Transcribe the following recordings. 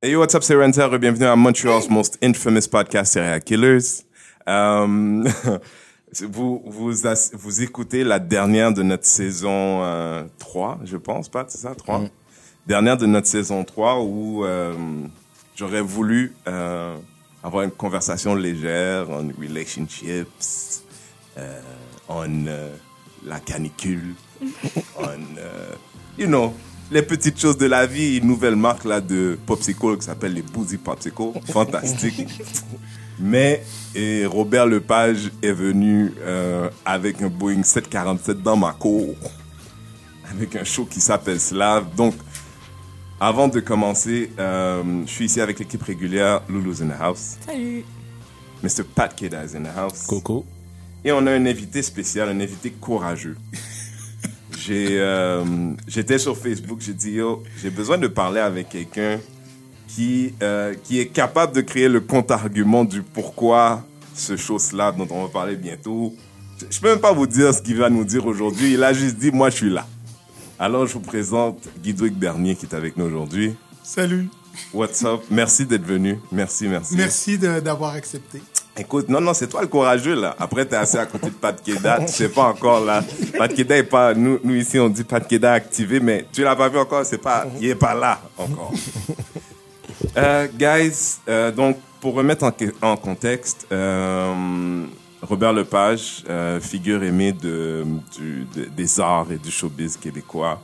Hey yo, what's up, c'est Renzer. Bienvenue à Montreal's most infamous podcast, Serial Killers. Euh, vous, vous, vous écoutez la dernière de notre saison euh, 3, je pense, pas, c'est ça, 3? Dernière de notre saison 3 où euh, j'aurais voulu euh, avoir une conversation légère on relationships, euh, on euh, la canicule, on, euh, you know, les petites choses de la vie. Une nouvelle marque là de popsicle qui s'appelle les Boozy Popsicle. Fantastique. Mais et Robert Lepage est venu euh, avec un Boeing 747 dans ma cour, avec un show qui s'appelle Slave. Donc, avant de commencer, euh, je suis ici avec l'équipe régulière Lulu's in the house, Salut. Mr. Pat Keda is in the house. Coco. Et on a un invité spécial, un invité courageux. J'ai, euh, j'étais sur Facebook, j'ai dit, yo, j'ai besoin de parler avec quelqu'un qui, euh, qui est capable de créer le contre-argument du pourquoi ce show-là dont on va parler bientôt. Je- peux même pas vous dire ce qu'il va nous dire aujourd'hui. Il a juste dit, moi, je suis là. Alors, je vous présente Guidoïc Bernier qui est avec nous aujourd'hui. Salut. What's up? Merci d'être venu. Merci, merci. Merci de- d'avoir accepté. Écoute, non, non, c'est toi le courageux, là. Après, t'es assis à côté de Pat Keda. Tu sais pas encore, là. Pat Keda est pas, nous, nous ici, on dit Pat Keda activé, mais tu l'as pas vu encore, c'est pas, il est pas là, encore. Euh, guys, euh, donc, pour remettre en, en contexte, euh, Robert Lepage, euh, figure aimée de, du, de- des arts et du showbiz québécois,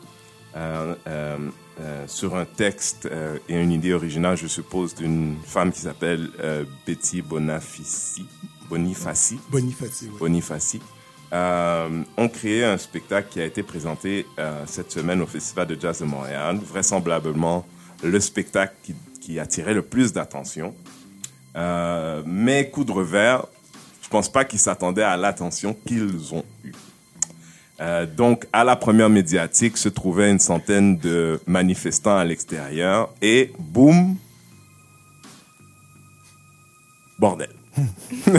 euh, sur un texte euh, et une idée originale, je suppose, d'une femme qui s'appelle euh, Betty Bonifaci. Bonifaci? Oui. Bonifaci. Ont créé un spectacle qui a été présenté cette semaine au Festival de Jazz de Montréal, vraisemblablement le spectacle qui, qui attirait le plus d'attention. Mais coup de revers, je pense pas qu'ils s'attendaient à l'attention qu'ils ont. Euh, donc, à la première médiatique se trouvaient une centaine de manifestants à l'extérieur et boum, bordel.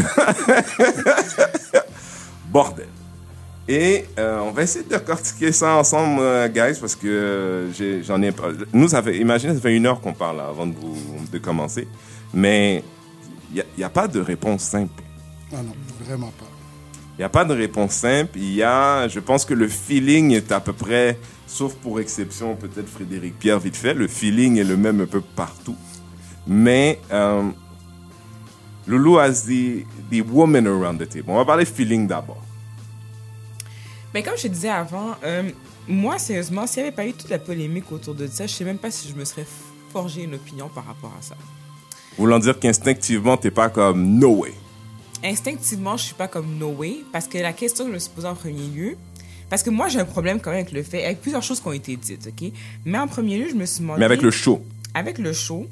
bordel. Et euh, on va essayer de décortiquer ça ensemble, euh, guys, parce que j'en ai. Nous, ça fait, imaginez, ça fait une heure qu'on parle avant de, vous, de commencer. Mais il n'y a, pas de réponse simple. Ah non, vraiment pas. Il n'y a pas de réponse simple. Il y a, je pense que le feeling est à peu près, sauf pour exception peut-être Frédéric Pierre vite fait, le feeling est le même un peu partout. Mais euh, Loulou has the, the woman around the table. On va parler feeling d'abord. Mais comme je disais avant, euh, moi, sérieusement, s'il n'y avait pas eu toute la polémique autour de ça, je sais même pas si je me serais forgé une opinion par rapport à ça. Voulant dire qu'instinctivement, t'es pas comme no way. Instinctivement, je suis pas comme No Way, parce que la question que je me suis posée en premier lieu, parce que moi, j'ai un problème quand même avec le fait, avec plusieurs choses qui ont été dites, OK? Mais en premier lieu, je me suis demandé... Mais avec le show. avec le show,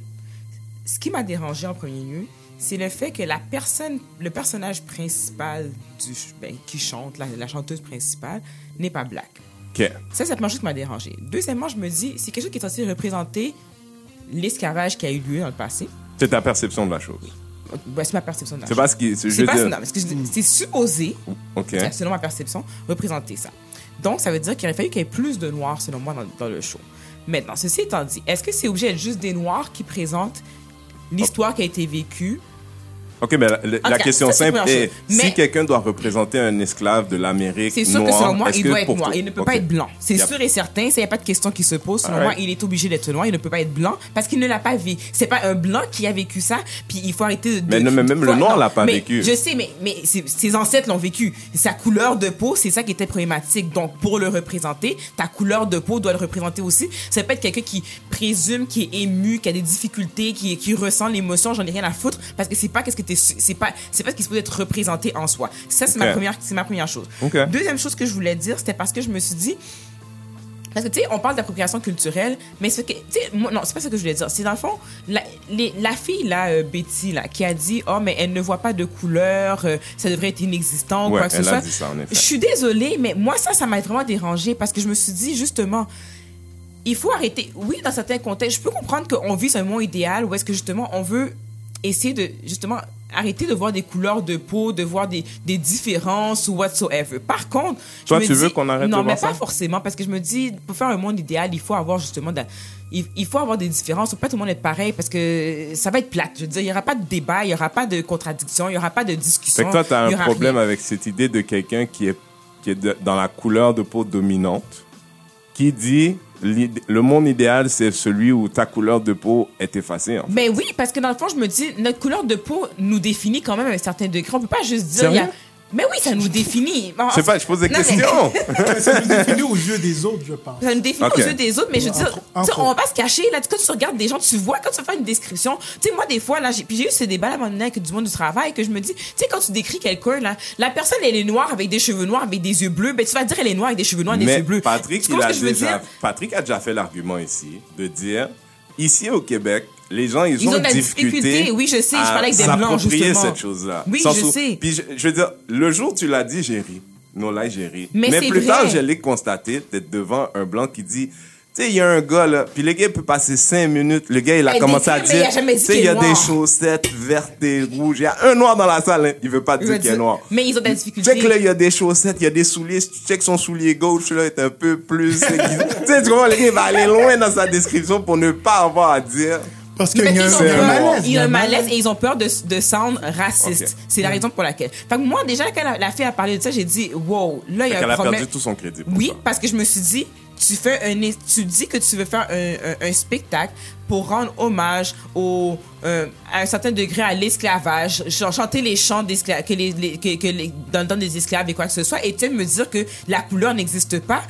ce qui m'a dérangé en premier lieu, c'est le fait que la personne, le personnage principal du, ben, qui chante, la, la chanteuse principale, n'est pas black. OK. Ça, c'est la première chose qui m'a dérangé. Deuxièmement, je me dis, c'est quelque chose qui est censé représenter l'esclavage qui a eu lieu dans le passé. C'est ta perception de la chose. C'est ma perception de la C'est pas ce qui. C'est C'est pas dire- supposé, selon ma perception, représenter ça. Donc, ça veut dire qu'il aurait fallu qu'il y ait plus de noirs, selon moi, dans, dans le show. Maintenant, ceci étant dit, est-ce que c'est obligé d'être juste des noirs qui présentent l'histoire qui a été vécue OK, mais la, question ça, simple est si quelqu'un doit représenter un esclave de l'Amérique C'est sûr que noire, selon moi, il que doit être pour noir. toi- Il ne peut pas être blanc. C'est Yep. sûr et certain. Il n'y a pas de question qui se pose. Selon moi, il est obligé d'être noir. Il ne peut pas être blanc parce qu'il ne l'a pas vécu. C'est pas un blanc qui a vécu ça. Puis il faut arrêter de. Mais non, mais même de- le noir l'a pas mais vécu. Je sais, mais, mais ses ancêtres l'ont vécu. Sa couleur de peau, c'est ça qui était problématique. Donc, pour le représenter, ta couleur de peau doit le représenter aussi. Ça peut être quelqu'un qui présume, qui est ému, qui a des difficultés, qui, qui ressent l'émotion. J'en ai rien à foutre parce que c'est pas qu'est-ce que t'es, c'est pas, c'est pas ce qui se peut être représenté en soi. Ça, c'est ma première, c'est ma première chose. Deuxième chose que je voulais dire, c'était parce que je me suis dit, parce que, tu sais, on parle d'appropriation culturelle, mais c'est que, tu sais, non, c'est pas ça que je voulais dire. C'est dans le fond, la, les- la fille, là, euh, Betty, là, qui a dit, oh, mais elle ne voit pas de couleur, euh, ça devrait être inexistant, ou Ouais, quoi que ce elle a soit. dit ça, en effet. Je suis désolée, mais moi, ça, ça m'a vraiment dérangé parce que je me suis dit, justement, il faut arrêter. Oui, dans certains contextes, je peux comprendre qu'on vit un monde idéal où est-ce que, justement, on veut essayer de, justement, arrêter de voir des couleurs de peau, de voir des, des différences ou whatsoever. Par contre, je Toi, me tu veux qu'on arrête de Non, mais voir ça? pas forcément, parce que je me dis, pour faire un monde idéal, il faut avoir justement... de- il, il faut avoir des différences. Faut pas tout le monde être pareil parce que ça va être plate. Je veux dire, il y aura pas de débat, il y aura pas de contradiction, il y aura pas de discussion. Fait que toi, tu as un problème rien. avec cette idée de quelqu'un qui est, qui est de- dans la couleur de peau dominante, qui dit le monde idéal, c'est celui où ta couleur de peau est effacée. en fait. Ben oui, parce que dans le fond, je me dis, notre couleur de peau nous définit quand même à un certain degré. On peut pas juste dire. il y a- Sérieux? Mais oui, ça nous définit. Je sais pas, je pose des Non, mais- questions. Ça nous définit aux yeux des autres, je pense. Ça nous définit aux yeux des autres, mais je veux dire, on va pas se cacher. Là, quand tu regardes des gens, tu vois, quand tu fais une description, tu sais, moi, des fois, là, j'ai, eu ce débat là, avec du monde du travail, que je me dis, tu sais, quand tu décris quelqu'un, là, la personne, elle est noire avec des cheveux noirs, avec des yeux bleus, ben, tu vas dire, elle est noire avec des cheveux noirs, des Mais yeux bleus. Patrick, il a ce que je veux déjà, dire? Patrick a déjà fait l'argument ici de dire ici au Québec, les gens ils, Ils ont, ont de la difficulté difficulté. Oui, je sais, je parlais avec des Blancs, justement. cette chose-là. Oui, Sans je sou- sais. Puis je, je veux dire, le jour où tu l'as dit, j'ai ri. Non, là, j'ai ri. Mais plus vrai. tard, je l'ai constaté d'être devant un blanc qui dit. Tu sais, il y a un gars là, puis le gars il peut passer cinq minutes. Le gars il a commencé à dire, tu sais, il y a des chaussettes vertes et rouges. Il y a un noir dans la salle, hein. il veut pas dire qu'il est noir. Mais ils ont de la difficulté. Check là, il y a des chaussettes, il y a des souliers. Tu check son soulier gauche, là, est un peu plus tu sais, tu comprends, le gars, il va aller loin dans sa description pour ne pas avoir à dire. Parce qu'il y a un, y a malaise. il y a un malaise et ils ont peur de, de sound raciste. C'est la raison pour laquelle. Fait que moi, déjà, quand la, la fille a parlé de ça, j'ai dit, wow, là, il y a un a problème. perdu tout son crédit. pour Oui, ça. parce que je me suis dit, tu fais un, tu dis que tu veux faire un, un- un spectacle pour rendre hommage au, euh, à un certain degré à l'esclavage, ch- chanter les chants d'esclaves, que les, les- que, que les, dans le temps des esclaves et quoi que ce soit, et tu sais, me dire que la couleur n'existe pas.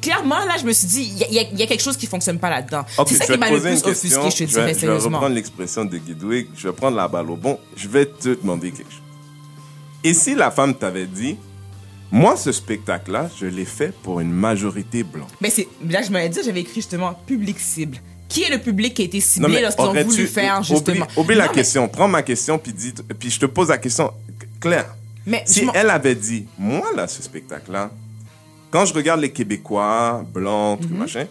Clairement, là, je me suis dit, il y, a- y y quelque chose qui fonctionne pas là-dedans. Ok, c'est ça qui m'a le plus question. offusqué, je te vais, je reprendre l'expression de Guidoué. Je vais prendre la balle au bon. Je vais te demander quelque chose. Et si la femme t'avait dit, moi, ce spectacle-là, je l'ai fait pour une majorité blanche. Mais c'est là, je m'avais dit, j'avais écrit justement public cible. Qui est le public qui a été ciblé lorsqu'ils ont voulu faire justement? Oublie, la Non, mais- question. Prends ma question, puis, dis, puis je te pose la question claire. Mais Si elle avait dit, moi, là, ce spectacle-là, quand je regarde les Québécois, blancs, Mhm. tout machin,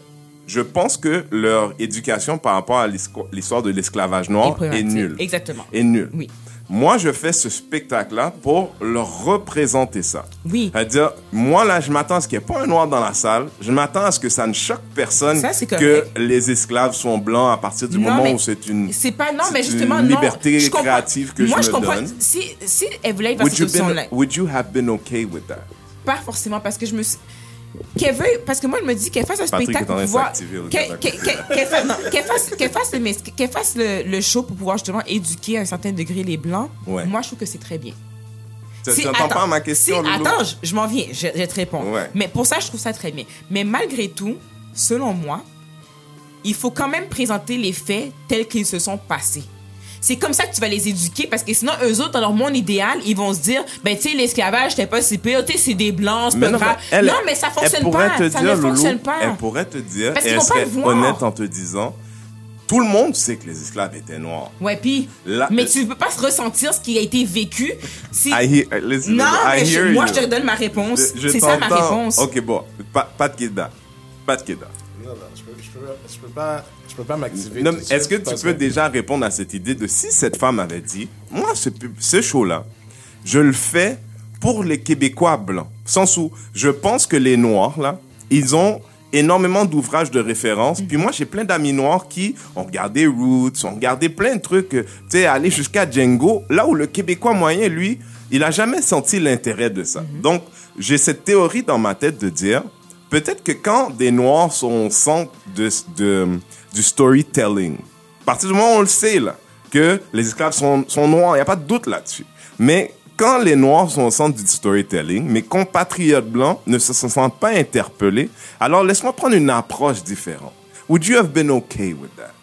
je pense que leur éducation par rapport à l'histoire de l'esclavage noir est nulle. Exactement. Est nulle. Oui. Moi, je fais ce spectacle-là pour leur représenter ça. Oui. C'est-à-dire, moi, là, je m'attends à ce qu'il n'y ait pas un noir dans la salle. Je m'attends à ce que ça ne choque personne Ça, que les esclaves sont blancs à partir du Non, moment où c'est une, C'est pas non, c'est mais une justement non. liberté créative que Moi, je je me comprends. donne. Si si elle voulait être dans Would you, been, would you have been okay with that? Pas forcément parce que je me suis qu'elle veuille parce que moi je me dis qu'elle fasse un Patrick spectacle pour pouvoir qu'elle fasse qu'elle fasse fasse le fasse le, le show pour pouvoir justement éduquer à un certain degré les blancs. Ouais. Moi je trouve que c'est très bien. Tu Si- n'entends pas ma question, si- attends, je, je m'en viens, je, te répondre. Ouais. Mais pour ça, je trouve ça très bien. Mais malgré tout, selon moi, il faut quand même présenter les faits tels qu'ils se sont passés. C'est comme ça que tu vas les éduquer parce que sinon, eux autres, dans leur monde idéal, ils vont se dire, ben, tu sais, l'esclavage, c'était pas si pire, tu sais, c'est des blancs, c'est pas non, grave. mais elle- non, mais ça elle fonctionne pourrait pas. te ça dire, ne Loulou, fonctionne pas. Elle pourrait te dire, Parce et elle pas serait voir. honnête en te disant, tout le monde sait que les esclaves étaient noirs. Ouais, puis, Là- mais tu peux pas se ressentir ce qui a été vécu si. I hear, listen, non, Loulou, I mais je- hear moi, you. je te redonne ma réponse. Je- je C'est ça ma réponse. Ok, bon, pas, pas de Keda. Pas de Keda. Je peux, je peux, pas, je peux pas m'activer. Non, Est-ce que tu peux déjà répondre à cette idée de si cette femme avait dit, moi, ce, show-là, je le fais pour les Québécois blancs. Sens où je pense que les Noirs, là, ils ont énormément d'ouvrages de référence. Puis moi, j'ai plein d'amis noirs qui ont regardé Roots, ont regardé plein de trucs, euh, tu sais, aller jusqu'à Django, là où le Québécois moyen, lui, il a jamais senti l'intérêt de ça. Donc, j'ai cette théorie dans ma tête de dire, peut-être que quand des Noirs sont au centre du storytelling, à partir du moment où on le sait, là, que les esclaves sont, sont noirs, il n'y a pas de doute là-dessus. Mais quand les Noirs sont au centre du storytelling, mes compatriotes blancs ne se sentent pas interpellés, alors laisse-moi prendre une approche différente. Would you have been okay with that?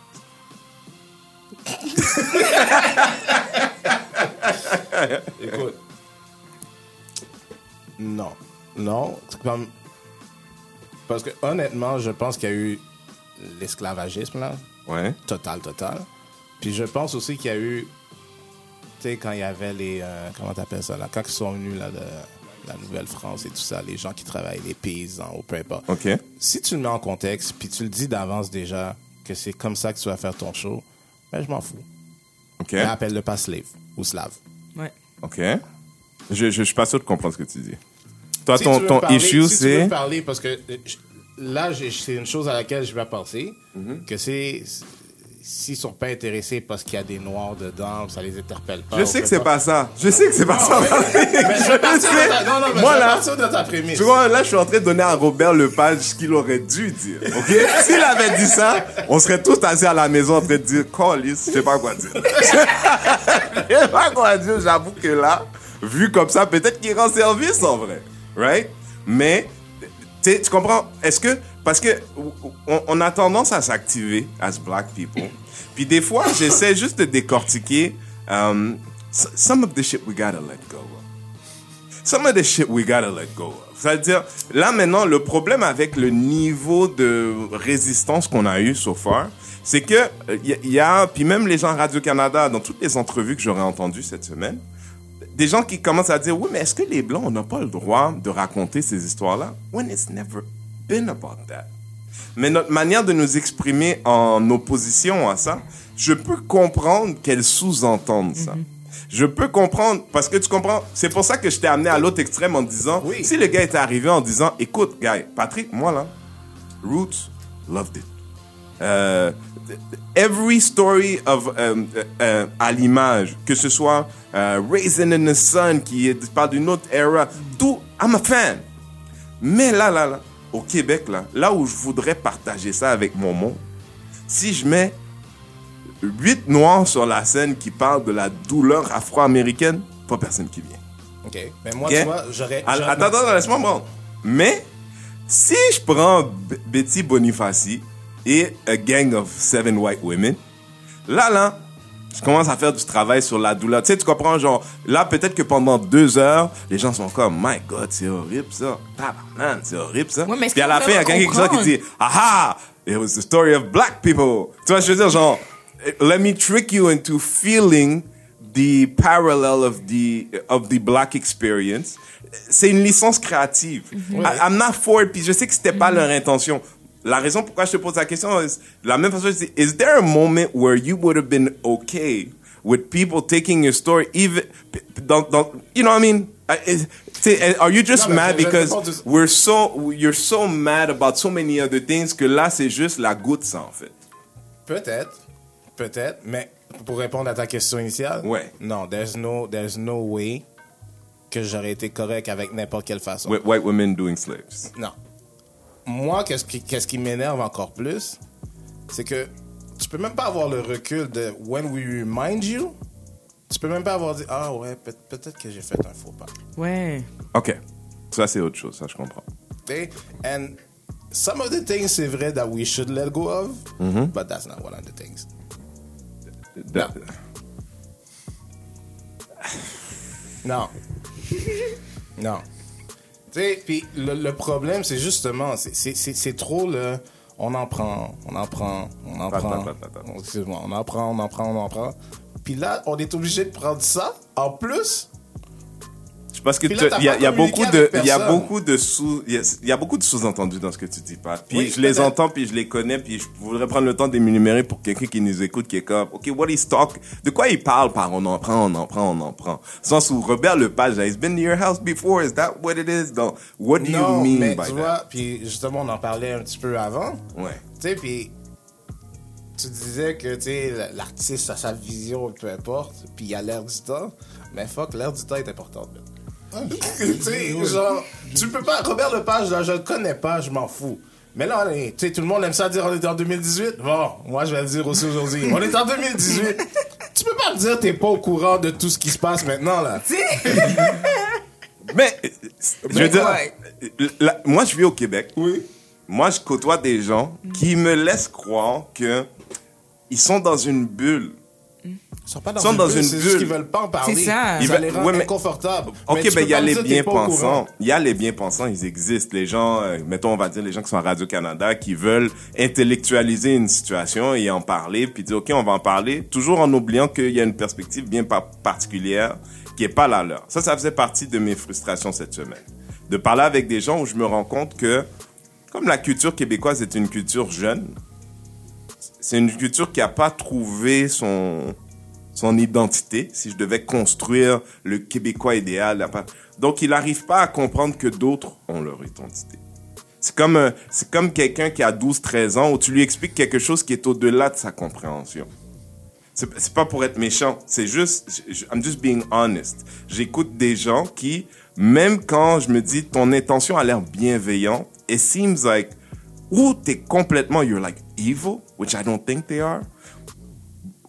Écoute. Non. Non. Comme... Parce que honnêtement, je pense qu'il y a eu l'esclavagisme, là. Ouais. Total, total. Puis je pense aussi qu'il y a eu. Tu sais, quand il y avait les. euh, comment t'appelles ça, là Quand ils sont venus, là, de la Nouvelle-France et tout ça, les gens qui travaillent, les paysans, ou peu importe. OK. Si tu le mets en contexte, puis tu le dis d'avance déjà que c'est comme ça que tu vas faire ton show, ben je m'en fous. Ok. Mais appelle-le pas slave ou slave. Ouais. Ok. Je, je, je suis pas sûr de comprendre ce que tu dis. Toi, Si ton, ton parler- issue, si c'est? parler, parce que euh, là, c'est une chose à laquelle je vais penser, Mhm. que c'est s'ils sont pas intéressés parce qu'il y a des noirs dedans, ça les interpelle pas. Je sais que c'est pas ça. Je sais que c'est pas ça. Moi, là, de ta prémisse. Tu vois, là, je suis en train de donner à Robert Lepage ce qu'il aurait dû dire. OK? S'il avait dit ça, on serait tous assis à la maison en train de dire, Callis, je sais pas quoi dire. je sais pas quoi dire. J'avoue que là, vu comme ça, peut-être qu'il rend service en vrai. Right? Mais, tu comprends? Est-ce que, parce que on, a tendance à s'activer as black people. Puis des fois, j'essaie juste de décortiquer um, some of the shit we gotta let go some of the shit we gotta let go of. C'est-à-dire, là maintenant, le problème avec le niveau de résistance qu'on a eu so far, c'est que il y, y a, puis même les gens Radio-Canada, dans toutes les entrevues que j'aurais entendues cette semaine, des gens qui commencent à dire, oui, mais est-ce que les Blancs, on n'a pas le droit de raconter ces histoires-là? When it's never been about that. Mais notre manière de nous exprimer en opposition à ça, je peux comprendre qu'elles sous-entendent ça. Je peux comprendre, parce que tu comprends, c'est pour ça que je t'ai amené à l'autre extrême en disant, Oui. si le gars était arrivé en disant, écoute, gars, Patrick, moi là, Roots, loved it. Euh, every story of euh, euh, à l'image, que ce soit euh, Raisin in the Sun qui est parle d'une autre era, tout, I'm a fan. Mais là, là, là, au Québec, là, là où je voudrais partager ça avec mon monde, si je mets huit noirs sur la scène qui parlent de la douleur afro-américaine, pas personne qui vient. OK. Mais moi, Ok? tu vois, j'aurais... Attends, attends, laisse-moi prendre. Mais, si je prends B- Betty Bonifaci et a gang of seven white women, là, là, je commence à faire du travail sur la douleur. Tu sais, tu comprends, genre, là, peut-être que pendant deux heures, les gens sont comme, my God, c'est horrible, ça. Tabarnak, c'est horrible, ça. Ouais, mais Puis à la fin, il y a quelqu'un qui dit, aha, it was the story of black people. Tu vois, je veux dire, genre, let me trick you into feeling the parallel of the of the black experience. C'est une licence créative. I- I'm not for it, puis je sais que c'était pas leur intention. La raison pourquoi je te pose la question est la même façon. dis, Is there a moment where you would have been okay with people taking your story, even dans, dans, you know what I mean? I- is- Are you just Non, mad because tout- we're so you're so mad about so many other things que là c'est juste la goutte ça en fait. Peut-être. Peut-être. Mais pour répondre à ta question initiale... Ouais. Non, there's no, there's no way que j'aurais été correct avec n'importe quelle façon. With white women doing slaves. Non. Moi, qu'est-ce qui, qu'est-ce qui m'énerve encore plus, c'est que tu peux même pas avoir le recul de when we remind you. Tu peux même pas avoir dit ah ouais peut- peut-être que j'ai fait un faux pas. Ouais. Ok, ça c'est autre chose, ça je comprends. Okay? And some of the things c'est vrai that we should let go of, but that's not one of the things. That- Non. non. Puis le, le problème, c'est justement, c'est- trop le. On en prend, on en prend, on en prend. Excuse-moi, on en prend, on en prend, on en prend. Puis là, on est obligé de prendre ça. En plus, Pense que il y a, y beaucoup de, il y a beaucoup de sous, il y a, il y a beaucoup de sous-entendus dans ce que tu dis pas. Puis Oui, je les entends, puis je les connais, puis je voudrais prendre le temps d'énumérer pour quelqu'un qui nous écoute, qui est comme, ok, what is talk, de quoi il parle par on en prend, on en prend, on en prend. Sens où Robert Lepage, he's been to your house before, is that what it is? Donc, what do non, you mean mais by tu that? vois, puis justement, on en parlait un petit peu avant. Ouais. Tu sais, puis tu disais que, l'artiste a sa vision, peu importe, puis il y a l'air du temps. Mais fuck, l'air du temps est importante. Man. tu sais, genre, tu peux pas. Robert Lepage, là, je le connais pas, je m'en fous. Mais là, tu sais, tout le monde aime ça dire on est en 2018. Bon, moi, je vais le dire aussi aujourd'hui. On est en 2018. tu peux pas me dire t'es pas au courant de tout ce qui se passe maintenant, là. Mais, je veux dire, la- moi je vis au Québec. Oui. Moi, je côtoie des gens qui me laissent croire que ils sont dans une bulle. Ils sont pas dans, Ils sont une, dans bulle, une c'est juste bulle. qu'ils veulent pas en parler. C'est ça. Ils Ça veulent- les rend ouais, mais- inconfortables. Ok, Mais ben il y a les dire t'es bien pas au courant. pensants. Il y a les bien pensants, ils existent. Les gens, euh, mettons, on va dire les gens qui sont à Radio Canada, qui veulent intellectualiser une situation et en parler, puis dire ok, on va en parler, toujours en oubliant qu'il y a une perspective bien par- particulière qui est pas la leur. Ça, ça faisait partie de mes frustrations cette semaine, de parler avec des gens où je me rends compte que comme la culture québécoise est une culture jeune, c'est une culture qui a pas trouvé son son identité, si je devais construire le Québécois idéal. Donc, il n'arrive pas à comprendre que d'autres ont leur identité. C'est comme, un- c'est comme quelqu'un qui a 12, 13 ans où tu lui expliques quelque chose qui est au-delà de sa compréhension. C'est c'est pas pour être méchant, c'est juste, I'm just being honest. J'écoute des gens qui, même quand je me dis ton intention a l'air bienveillante, it seems like, ou t'es complètement, you're like evil, which I don't think they are,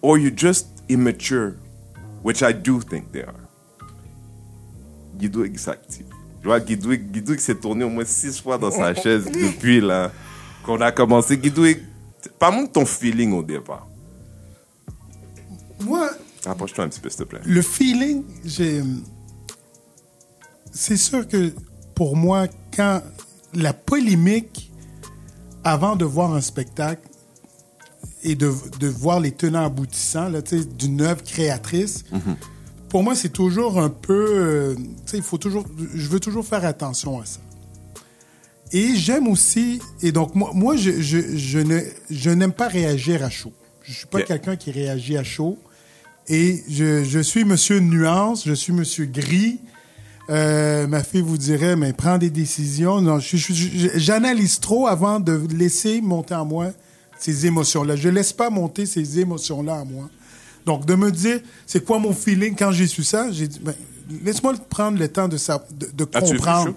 or you're just immature, which I do think they are. Guido est actif. Je vois Guido, Guido qui s'est tourné au moins six fois dans sa chaise depuis là qu'on a commencé. Guido, parle-moi de ton feeling au départ. Moi, Rapproche-toi un petit peu, s'il te plaît. le feeling, j'ai. C'est sûr que pour moi, quand la polémique, avant de voir un spectacle et de, de voir les tenants aboutissants d'une œuvre créatrice, pour moi, c'est toujours un peu. euh, il faut toujours. Je veux toujours faire attention à ça. Et j'aime aussi. Et donc, moi, moi je, je, je ne, je n'aime pas réagir à chaud. Je suis pas quelqu'un qui réagit à chaud. Et je, je suis monsieur nuance, je suis monsieur gris. Euh, ma fille vous dirait, mais prends des décisions. Non, j'analyse trop avant de laisser monter en moi ces émotions-là. Je laisse pas monter ces émotions-là en moi. Donc, de me dire, c'est quoi mon feeling quand j'ai su ça, j'ai dit, ben, laisse-moi prendre le temps de, ça, de, de As-tu vu le comprendre. show?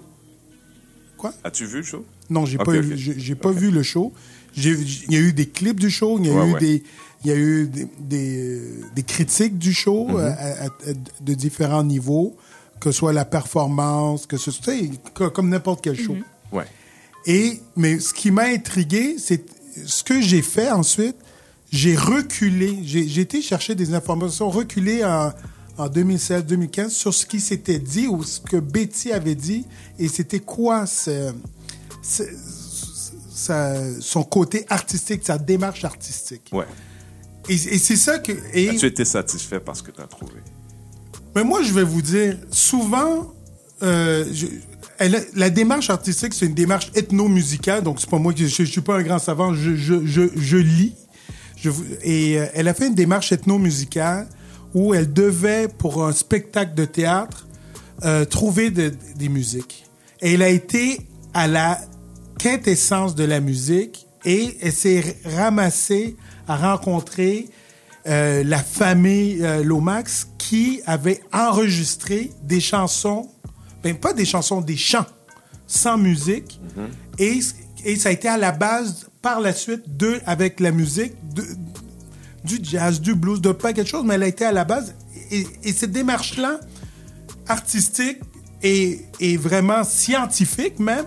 Quoi? As-tu vu le show? Non, j'ai Ok, pas, j'ai, pas vu le show. Il y a eu des clips du show, il y a Ouais, eu ouais. des, il y a eu des, des, des critiques du show Mhm. euh, à- à- à- de différents niveaux, que ce soit la performance, que ce soit comme n'importe quel show. Ouais. Et mais ce qui m'a intrigué, c'est ce que j'ai fait ensuite. J'ai reculé, j'ai été chercher des informations reculées en, en 2016-2015 sur ce qui s'était dit ou ce que Betty avait dit et c'était quoi ce- ce- sa- son côté artistique, sa démarche artistique. Ouais. Et, et c'est ça que. As-tu été satisfait par ce que tu as trouvé? mais moi, je vais vous dire, souvent, euh, je- elle, la démarche artistique, c'est une démarche ethno-musicale. Donc, c'est pas moi qui, je, je suis pas un grand savant, je, je, je, je lis. Et euh, elle a fait une démarche ethno-musicale où elle devait, pour un spectacle de théâtre, euh, trouver de- des musiques. Et elle a été à la quintessence de la musique et elle s'est ramassée à rencontrer euh, la famille Lomax qui avait enregistré des chansons, ben pas des chansons, des chants sans musique. et, et ça a été à la base, par la suite, de, avec la musique, de, du jazz, du blues, de pas quelque chose, mais elle a été à la base. Et, et cette démarche-là, artistique et, et vraiment scientifique même,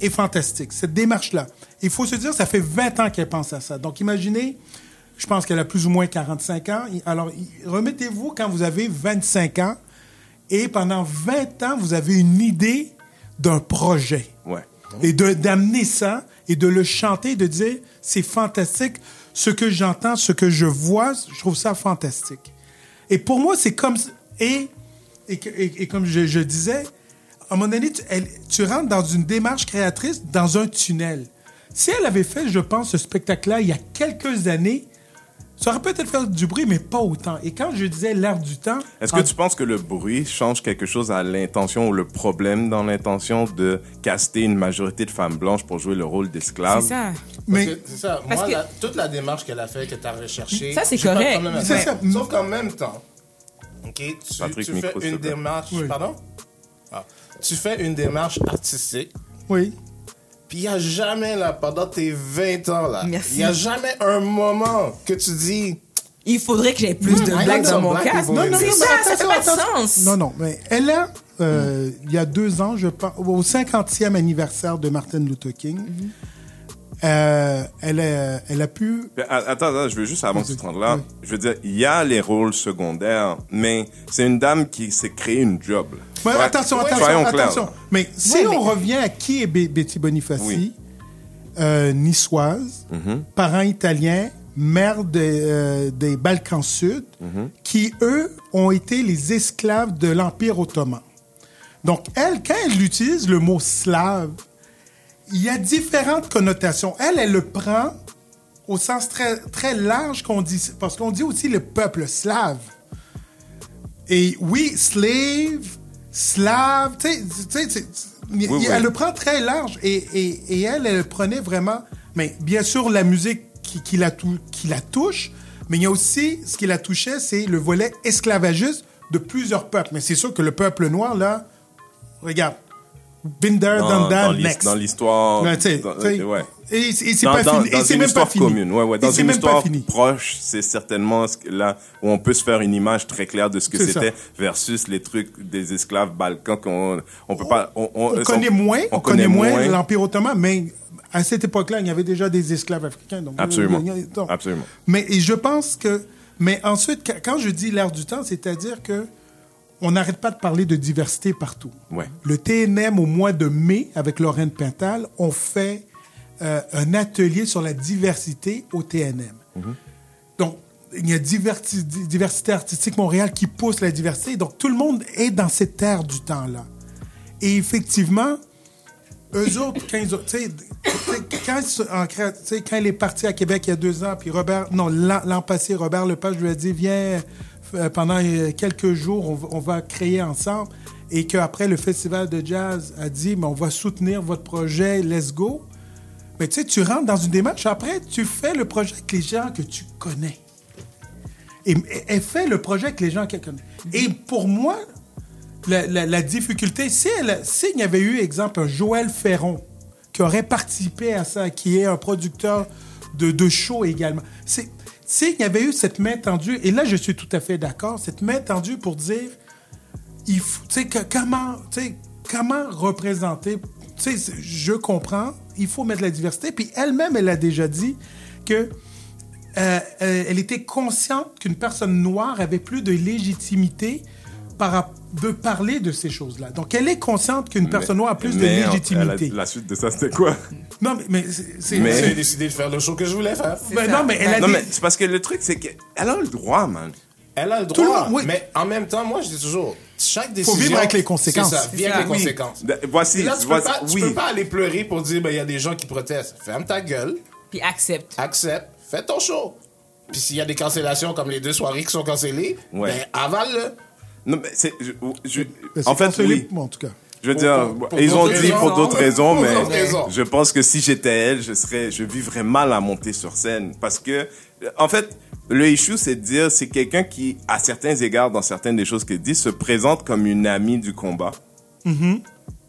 est fantastique. Cette démarche-là. Il faut se dire, ça fait 20 ans qu'elle pense à ça. Donc imaginez, je pense qu'elle a plus ou moins 45 ans. Alors remettez-vous quand vous avez 25 ans et pendant 20 ans, vous avez une idée d'un projet Ouais. et d'amener ça et de le chanter, de dire c'est fantastique, ce que j'entends, ce que je vois, je trouve ça fantastique. Et pour moi, c'est comme et et, que- et- et comme je, je disais, à un moment donné, tu, elle- tu rentres dans une démarche créatrice dans un tunnel. Si elle avait fait, je pense, ce spectacle-là il y a quelques années, ça aurait peut-être fait du bruit, mais pas autant. Et quand je disais l'air du temps, Est-ce que en- tu penses que le bruit change quelque chose à l'intention ou le problème dans l'intention de caster une majorité de femmes blanches pour jouer le rôle d'esclaves? C'est ça. mais C'est ça. Parce Moi, que- la- toute la démarche qu'elle a fait, que tu as recherchée. Ça, c'est pas correct. C'est ça. ça. Sauf qu'en même temps, ok, tu, Patrick, tu micro, fais une démarche. Oui. Pardon? Ah. Tu fais une démarche artistique. oui. Puis il n'y a jamais, là, pendant tes 20 ans, là, il n'y a jamais un moment que tu dis, Il faudrait que j'aie plus de I blagues dans mon casque. people in C'est ça, ça fait pas de sens. Non, non, mais elle a, euh, il y a deux ans, je pense, au 50e anniversaire de Martin Luther King, euh, elle, a, elle a pu... Mais, a- Attends, attends, je veux juste avant que tu te rendes là. Oui. Je veux dire, il y a les rôles secondaires, mais c'est une dame qui s'est créée une job. Ouais, Ouais, attention, attention, soyons attention. Mais si mais- on revient à qui est Be- Betty Bonifaci, Oui. euh, niçoise, Mm-hmm. parents italiens, mère de, euh, des Balkans Sud, Mm-hmm. qui, eux, ont été les esclaves de l'Empire ottoman. Donc, elle, quand elle utilise le mot slave, il y a différentes connotations. Elle, elle le prend au sens très, très large qu'on dit, parce qu'on dit aussi le peuple slave. Et oui, slave, slave, tu sais, sais, oui. elle le prend très large. Et, et, et, elle, elle prenait vraiment, mais bien sûr, la musique qui, qui, la, tou qui la touche, mais il y a aussi, ce qui la touchait, c'est le volet esclavagiste de plusieurs peuples. Mais c'est sûr que le peuple noir, là, regarde, been there, done that, next. Dans l'histoire. Ouais, t'sais, dans- t'sais, ouais. Et, et c'est Dans, pas dans- fini. dans et c'est une même pas histoire fini. commune, ouais, ouais. Dans une pas histoire proche, c'est certainement là où on peut se faire une image très claire de ce que c'était versus les trucs des esclaves balkans qu'on on peut pas. On, on- On sont- connaît moins, on, on connaît, moins, moins. l'Empire ottoman, mais à cette époque-là, il y avait déjà des esclaves africains. Donc, Absolument. il y a- donc- Absolument. Mais et je pense que. Mais ensuite, quand- quand je dis l'ère du temps, c'est-à-dire que on n'arrête pas de parler de diversité partout. Ouais. Le TNM, au mois de mai, avec Lorraine Pintal, on fait euh, un atelier sur la diversité au TNM. Donc, il y a Diversité Artistique Montréal qui pousse la diversité. Donc, tout le monde est dans cette ère du temps-là. Et effectivement, eux autres, quand ils ont, tu sais, quand, en il est parti à Québec il y a deux ans, puis Robert, non, l'an passé, Robert Lepage lui a dit, viens, pendant euh, quelques jours, on va, créer ensemble. Et qu'après, le festival de jazz a dit, mais on va soutenir votre projet, let's go. Mais tu sais, tu rentres dans une démarche, après, tu fais le projet avec les gens que tu connais. Et elle fait le projet avec les gens qu'elle connaît. Et pour moi, la, la- la difficulté, s'il y avait eu, exemple, un Joël Ferron qui aurait participé à ça, qui est un producteur de, de show également, c'est- s'il y avait eu cette main tendue, et là je suis tout à fait d'accord, cette main tendue pour dire, il faut, sais, que- comment, sais, comment représenter, sais, je comprends, il faut mettre la diversité, puis elle-même, elle a déjà dit que euh, euh, elle était consciente qu'une personne noire avait plus de légitimité par, de parler de ces choses-là. Donc, elle est consciente qu'une personne noire a plus de Mais, légitimité. La, la suite de ça, c'était quoi? Non, mais, mais c'est... Mais- J'ai décidé de faire le show que je voulais faire. ben ça. non, mais elle a Non, dit- mais c'est parce que le truc, c'est qu'elle a le droit, man. Elle a le Tout le droit, monde, oui. mais en même temps, moi, je dis toujours, chaque décision... vivre avec les conséquences. C'est ça, vivre avec les Oui. conséquences. De- Voici, là, tu, voici- peux pas, tu oui. peux pas aller pleurer pour dire, ben, il y a des gens qui protestent. Ferme ta gueule, Puis accepte. accepte, fais ton show. Puis s'il y a des cancellations comme les deux soirées qui sont cancellées, Ouais. ben, avale-le. Non, mais c'est, je- je- en fait, oui. moi, en tout cas. Je veux Pour- dire, pour- pour ils ont d'autres dit pour raisons. d'autres raisons, Pour mais d'autres raisons. je pense que si j'étais elle, je serais, je vivrais mal à monter sur scène parce que, en fait, le issue, c'est de dire, c'est quelqu'un qui, à certains égards, dans certaines des choses qu'elle dit, se présente comme une amie du combat.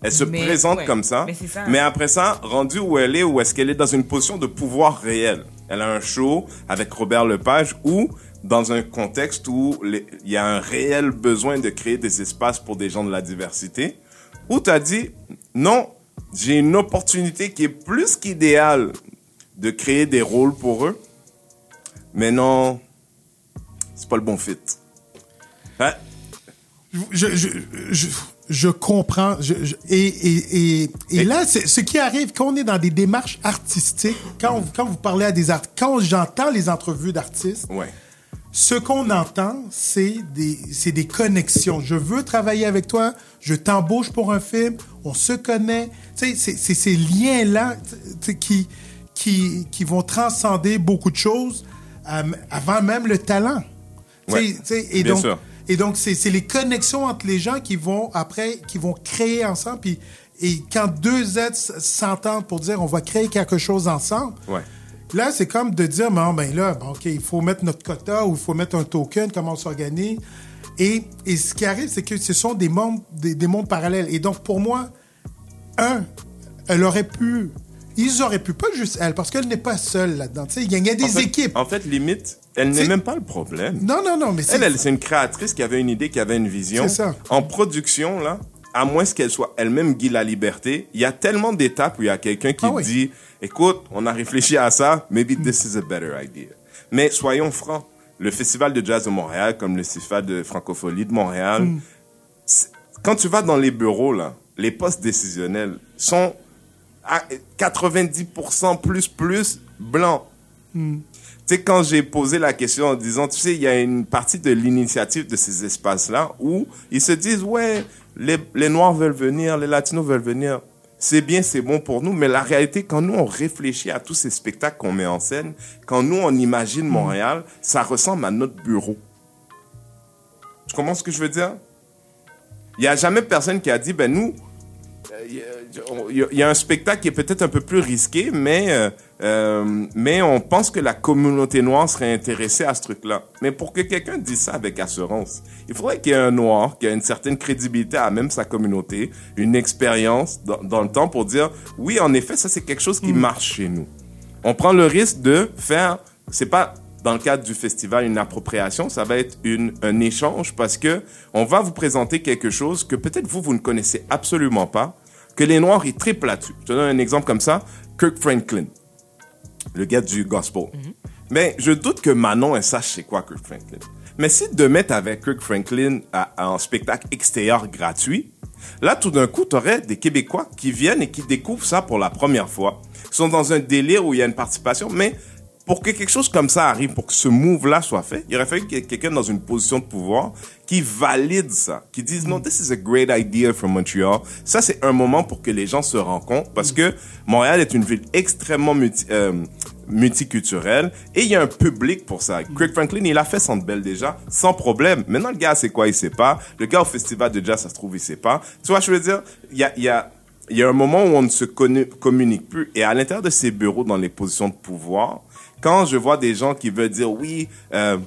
Elle se Mais, présente ouais. comme ça, Mais c'est ça. mais après ça, rendue où elle est, où est-ce qu'elle est dans une position de pouvoir réel. Elle a un show avec Robert Lepage où, dans un contexte où il y a un réel besoin de créer des espaces pour des gens de la diversité, où tu as dit, non, j'ai une opportunité qui est plus qu'idéale de créer des rôles pour eux, mais non, c'est pas le bon fit. Hein? je, je, je, je comprends. Et, et, et, et là, ce qui arrive, quand on est dans des démarches artistiques, quand, on- quand vous parlez à des artistes, quand j'entends les entrevues d'artistes, Ouais. Ce qu'on entend, c'est des, des connexions. Je veux travailler avec toi, je t'embauche pour un film, on se connaît. C'est, ces liens-là qui, qui, qui vont transcender beaucoup de choses euh, avant même le talent. Ouais, et bien donc, sûr. et donc, c'est les connexions entre les gens qui vont, après, qui vont créer ensemble. Puis, et quand deux êtres s'entendent pour dire on va créer quelque chose ensemble, Ouais. Là, c'est comme de dire, bon, ben là, bon, OK, il faut mettre notre quota ou il faut mettre un token, comment on s'organise. Et, et ce qui arrive, c'est que ce sont des mondes, des, des mondes parallèles. Et donc, pour moi, un, elle aurait pu, ils auraient pu, pas juste elle, parce qu'elle n'est pas seule là-dedans. Tu sais, il y, a- il y a des En fait- équipes. En fait, limite, elle n'est même pas le problème. Non, non, non, mais c'est. Elle, elle, c'est une créatrice qui avait une idée, qui avait une vision. C'est ça. En production, là, à moins qu'elle soit elle-même Guy la liberté, il y a tellement d'étapes où il y a quelqu'un qui Ah oui. dit, écoute, on a réfléchi à ça, maybe this is a better idea. Mais soyons francs, le Festival de jazz de Montréal, comme le Festival de francophonie de Montréal, Hmm. quand tu vas dans les bureaux, là, les postes décisionnels sont à 90% plus plus blancs. Hmm. Tu sais, quand j'ai posé la question en disant, tu sais, il y a une partie de l'initiative de ces espaces-là où ils se disent, ouais, les, Noirs veulent venir, les Latinos veulent venir. c'est bien, c'est bon pour nous, mais la réalité, quand nous, on réfléchit à tous ces spectacles qu'on met en scène, quand nous, on imagine Montréal, ça ressemble à notre bureau. Tu comprends ce que je veux dire? Il n'y a jamais personne qui a dit, ben nous, a- il y a un spectacle qui est peut-être un peu plus risqué, mais, euh, mais on pense que la communauté noire serait intéressée à ce truc-là. Mais pour que quelqu'un dise ça avec assurance, il faudrait qu'il y ait un noir qui a une certaine crédibilité à même sa communauté, une expérience dans, dans le temps pour dire, oui, en effet, ça c'est quelque chose qui marche chez nous. On prend le risque de faire, c'est pas dans le cadre du festival une appropriation, ça va être une, un échange parce que on va vous présenter quelque chose que peut-être vous, vous ne connaissez absolument pas, que les Noirs, ils triplent là-dessus. Je te donne un exemple comme ça. Kirk Franklin, le gars du gospel. Mais je doute que Manon, elle sache c'est quoi Kirk Franklin. Mais si demain, t'avais Kirk Franklin un spectacle extérieur gratuit, là, tout d'un coup, t'aurais des Québécois qui viennent et qui découvrent ça pour la première fois. Ils sont dans un délire où il y a une participation, mais pour que quelque chose comme ça arrive, pour que ce move-là soit fait, il aurait fallu qu'il quelqu'un dans une position de pouvoir qui valide ça, qui dise non, this is a great idea from Montreal. Ça, c'est un moment pour que les gens se rencontrent parce que Montréal est une ville extrêmement euh, multiculturelle et il y a un public pour ça. Craig Franklin, il a fait Centre Bell déjà, sans problème. Maintenant, le gars, c'est quoi, il sait pas. Le gars au festival de jazz, ça se trouve, il sait pas. Tu vois, je veux dire, il y a, il y a, il y a un moment où on ne se communique plus. Et à l'intérieur de ces bureaux, dans les positions de pouvoir, quand je vois des gens qui veulent dire oui, euh,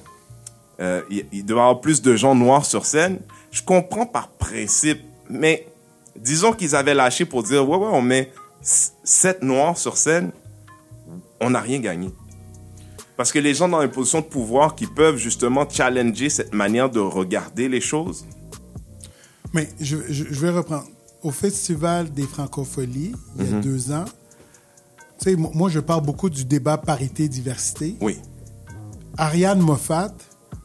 euh, il, doit y avoir plus de gens noirs sur scène, je comprends par principe, mais disons qu'ils avaient lâché pour dire ouais, ouais, on met sept noirs sur scène, on n'a rien gagné. Parce que les gens dans une position de pouvoir qui peuvent justement challenger cette manière de regarder les choses, Mais je, je- je vais reprendre. Au Festival des Francopholies, il y a deux ans, sais, moi, je parle beaucoup du débat parité-diversité. oui, Ariane Moffat,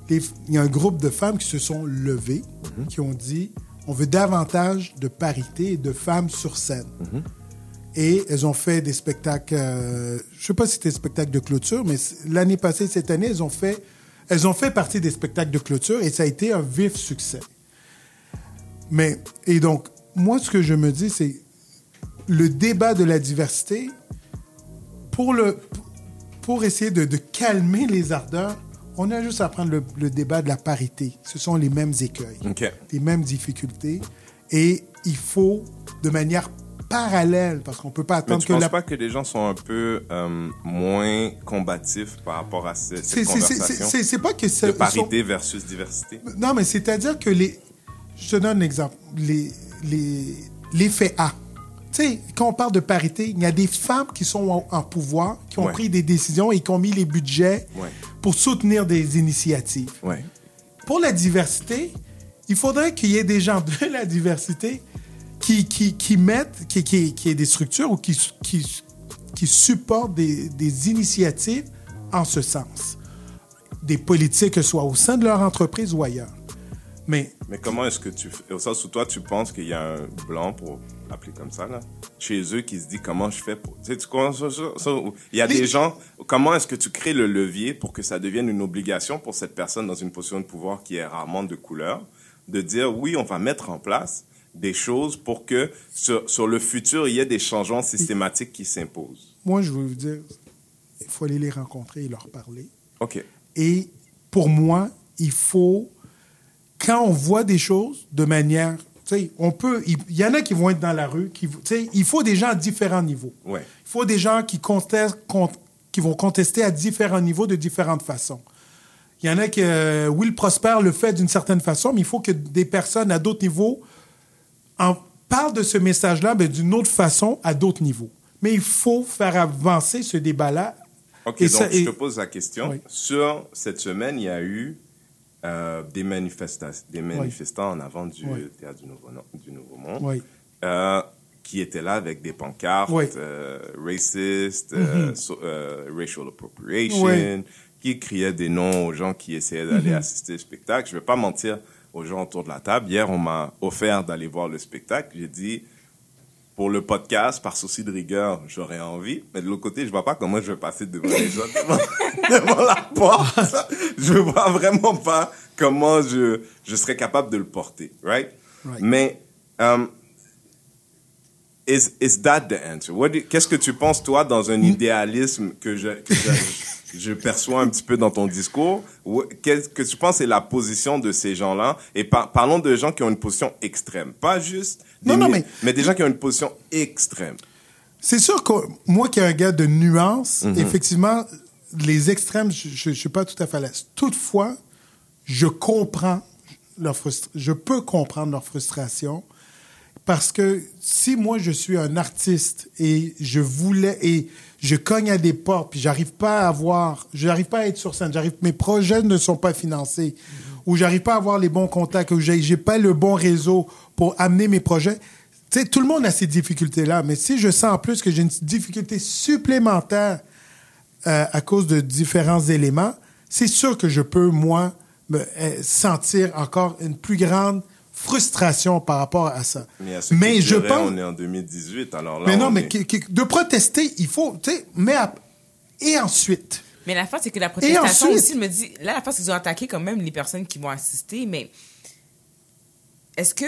il y a un groupe de femmes qui se sont levées, qui ont dit on veut davantage de parité et de femmes sur scène. Et elles ont fait des spectacles, euh, je sais pas si c'était des spectacles de clôture, mais l'année passée, cette année, elles ont fait, elles ont fait partie des spectacles de clôture et ça a été un vif succès. Mais, et donc, moi, ce que je me dis, c'est le débat de la diversité, pour, le, pour essayer de, de calmer les ardeurs, on a juste à prendre le, le débat de la parité. Ce sont les mêmes écueils, les mêmes difficultés. Et il faut, de manière parallèle, parce qu'on peut pas Mais attendre tu que penses la... pas que les gens sont un peu euh, moins combatifs par rapport à ce- cette c'est- conversation C'est c'est pas que c'est... de parité versus diversité? Non, mais c'est-à-dire que les. Je te donne un exemple. Les, les, les A. Tu sais, quand on parle de parité, il y a des femmes qui sont en, en pouvoir, qui ont Ouais. pris des décisions et qui ont mis les budgets Ouais. pour soutenir des initiatives. Ouais. Pour la diversité, il faudrait qu'il y ait des gens de la diversité qui, qui, qui mettent, qui, qui, qui aient des structures ou qui, qui, qui supportent des, des initiatives en ce sens. Des politiques, que ce soit au sein de leur entreprise ou ailleurs. Mais Mais comment est-ce que tu Au sens où toi, tu penses qu'il y a un blanc, pour l'appeler comme ça, là, chez eux qui se dit comment je fais pour? Tu sais, tu Il y a des gens. Comment est-ce que tu crées le levier pour que ça devienne une obligation pour cette personne dans une position de pouvoir qui est rarement de couleur, de dire oui, on va mettre en place des choses pour que sur, sur le futur, il y ait des changements systématiques qui s'imposent? moi, je veux vous dire, il faut aller les rencontrer et leur parler. OK. Et pour moi, il faut, quand on voit des choses de manière, tu sais, on peut, il y, en a qui vont être dans la rue, qui, tu sais, il faut des gens à différents niveaux. Ouais. Il faut des gens qui contestent, con- qui vont contester à différents niveaux de différentes façons. Il y en a qui, euh, Will Prosper le fait d'une certaine façon, mais il faut que des personnes à d'autres niveaux en parlent de ce message-là mais d'une autre façon à d'autres niveaux. Mais il faut faire avancer ce débat-là. OK, Et donc ça- je te pose la question. Oui. Sur cette semaine, il y a eu euh, des, manifestants en avant du Oui. Théâtre du Nouveau, du Nouveau Monde Oui. euh, qui étaient là avec des pancartes euh, racistes, so- euh, racial appropriation, qui criaient des noms aux gens qui essayaient d'aller Mm-hmm. assister au spectacle. Je ne vais pas mentir aux gens autour de la table. Hier, on m'a offert d'aller voir le spectacle. J'ai dit, pour le podcast, par souci de rigueur, j'aurais envie. Mais de l'autre côté, je vois pas comment je vais passer devant les gens, devant, devant la porte. Je vois vraiment pas comment je, je serais capable de le porter, right? Right. Mais, euh, is, is that the answer? Qu'est-ce que tu penses, toi, dans un idéalisme que je, que je, je perçois un petit peu dans ton discours? Ou- Qu'est-ce que tu penses est la position de ces gens-là? Et par- parlons de gens qui ont une position extrême. Pas juste des Non, non, mi- mais- des gens qui ont une position extrême. C'est sûr que moi qui est un gars de nuances, Mhm. effectivement, les extrêmes, je ne suis pas tout à fait à l'aise. Toutefois, je comprends leur je peux comprendre leur frustration parce que si moi je suis un artiste et je voulais et je cogne à des portes puis j'arrive pas à avoir, j'arrive pas à être sur scène, j'arrive, mes projets ne sont pas financés ou j'arrive pas à avoir les bons contacts ou j'ai, j'ai pas le bon réseau pour amener mes projets. Tu sais, tout le monde a ces difficultés-là, mais si je sens en plus que j'ai une difficulté supplémentaire euh, à cause de différents éléments, c'est sûr que je peux, moi, me euh, sentir encore une plus grande frustration par rapport à ça. Mais, à ce Mais qui je pense... On est en 2018, alors là. Mais non, on mais est- qui- qui- de protester, il faut, tu sais, mais à- et ensuite, Mais la fin, c'est que la protestation ensuite- aussi, je me dis, là, la fin, c'est qu'ils ont attaqué quand même les personnes qui vont assister, mais est-ce que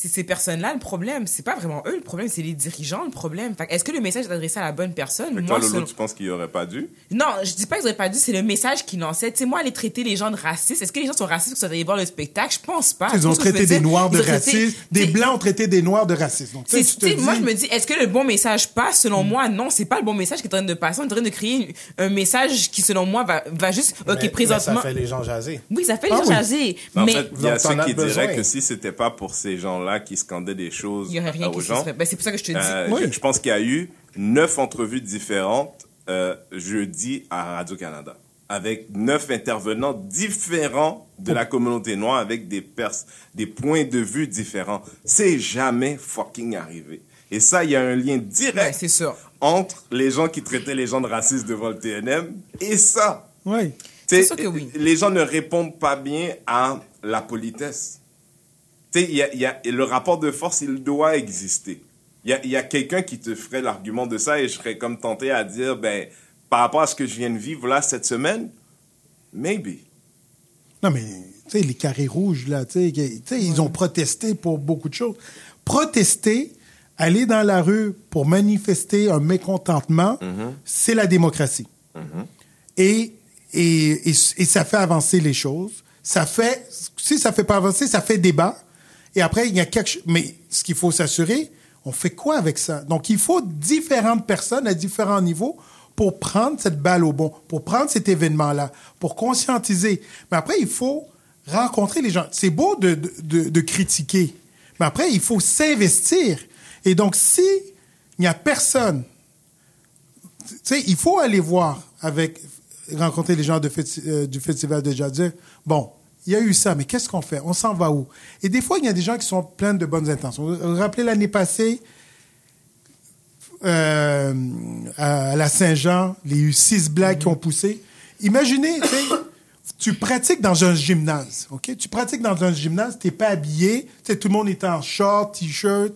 c'est ces personnes-là le problème? C'est pas vraiment eux le problème, c'est les dirigeants le problème. Est-ce que le message est adressé à la bonne personne? Fait que toi, Moi, Lolo, tu penses qu'il aurait pas dû? Non, je dis pas qu'ils auraient pas dû, c'est le message qu'ils lançaient. Tu sais, moi, aller traiter les gens de racistes, est-ce que les gens sont racistes parce qu'ils sont allés voir le spectacle? Je pense pas. ils ont traité des noirs de racistes, des blancs ont traité des noirs de racistes. Donc, tu te moi, je me dis, est-ce que le bon message passe? Selon moi, non, c'est pas le bon message qui est en train de passer. On est en train de créer un message qui, selon moi, va, va juste, ok, mais présentement. ça fait les gens jaser. Oui, ça fait Ah les gens oui. jaser. En Mais fait, il y a ceux qui diraient que si c'était pas pour ces gens-là qui scandaient des choses il y aurait rien qui aux se gens, serait. Ben, c'est pour ça que je te dis. euh, Oui. je, je pense qu'il y a eu neuf entrevues différentes euh, jeudi à Radio-Canada avec neuf intervenants différents de la communauté noire avec des pers des points de vue différents. C'est jamais fucking arrivé. Et ça, il y a un lien direct c'est sûr. entre les gens qui traitaient les gens de racistes devant le TNM et ça. Oui. C'est sûr que oui. Les gens ne répondent pas bien à la politesse. Tu sais, y a, y a- le rapport de force, il doit exister. Il y a, il y a quelqu'un qui te ferait l'argument de ça et je serais comme tenté à dire, ben, par rapport à ce que je viens de vivre là cette semaine, maybe. Non, mais, tu sais, les carrés rouges, là, tu sais, ils ont protesté pour beaucoup de choses. Protester, aller dans la rue pour manifester un mécontentement, c'est la démocratie. Et, et, et, et ça fait avancer les choses. Ça fait, si ça fait pas avancer, ça fait débat. Et après, il y a quelque chose. Mais ce qu'il faut s'assurer, on fait quoi avec ça? Donc, il faut différentes personnes à différents niveaux pour prendre cette balle au bon, pour prendre cet événement-là, pour conscientiser. Mais après, il faut rencontrer les gens. C'est beau de, de, critiquer, mais après, il faut s'investir. Et donc, si n'y a personne, tu sais, il faut aller voir avec, rencontrer les gens euh, du festival de jazz, bon, il y a eu ça, mais qu'est-ce qu'on fait? On s'en va où? Et des fois, il y a des gens qui sont pleins de bonnes intentions. Vous vous rappelez l'année passée, euh, à la Saint-Jean, il y a eu six blagues qui ont poussé. Imaginez, tu tu pratiques dans un gymnase, OK? Tu pratiques dans un gymnase, t'es pas habillé, tu tout le monde est en short, t-shirt,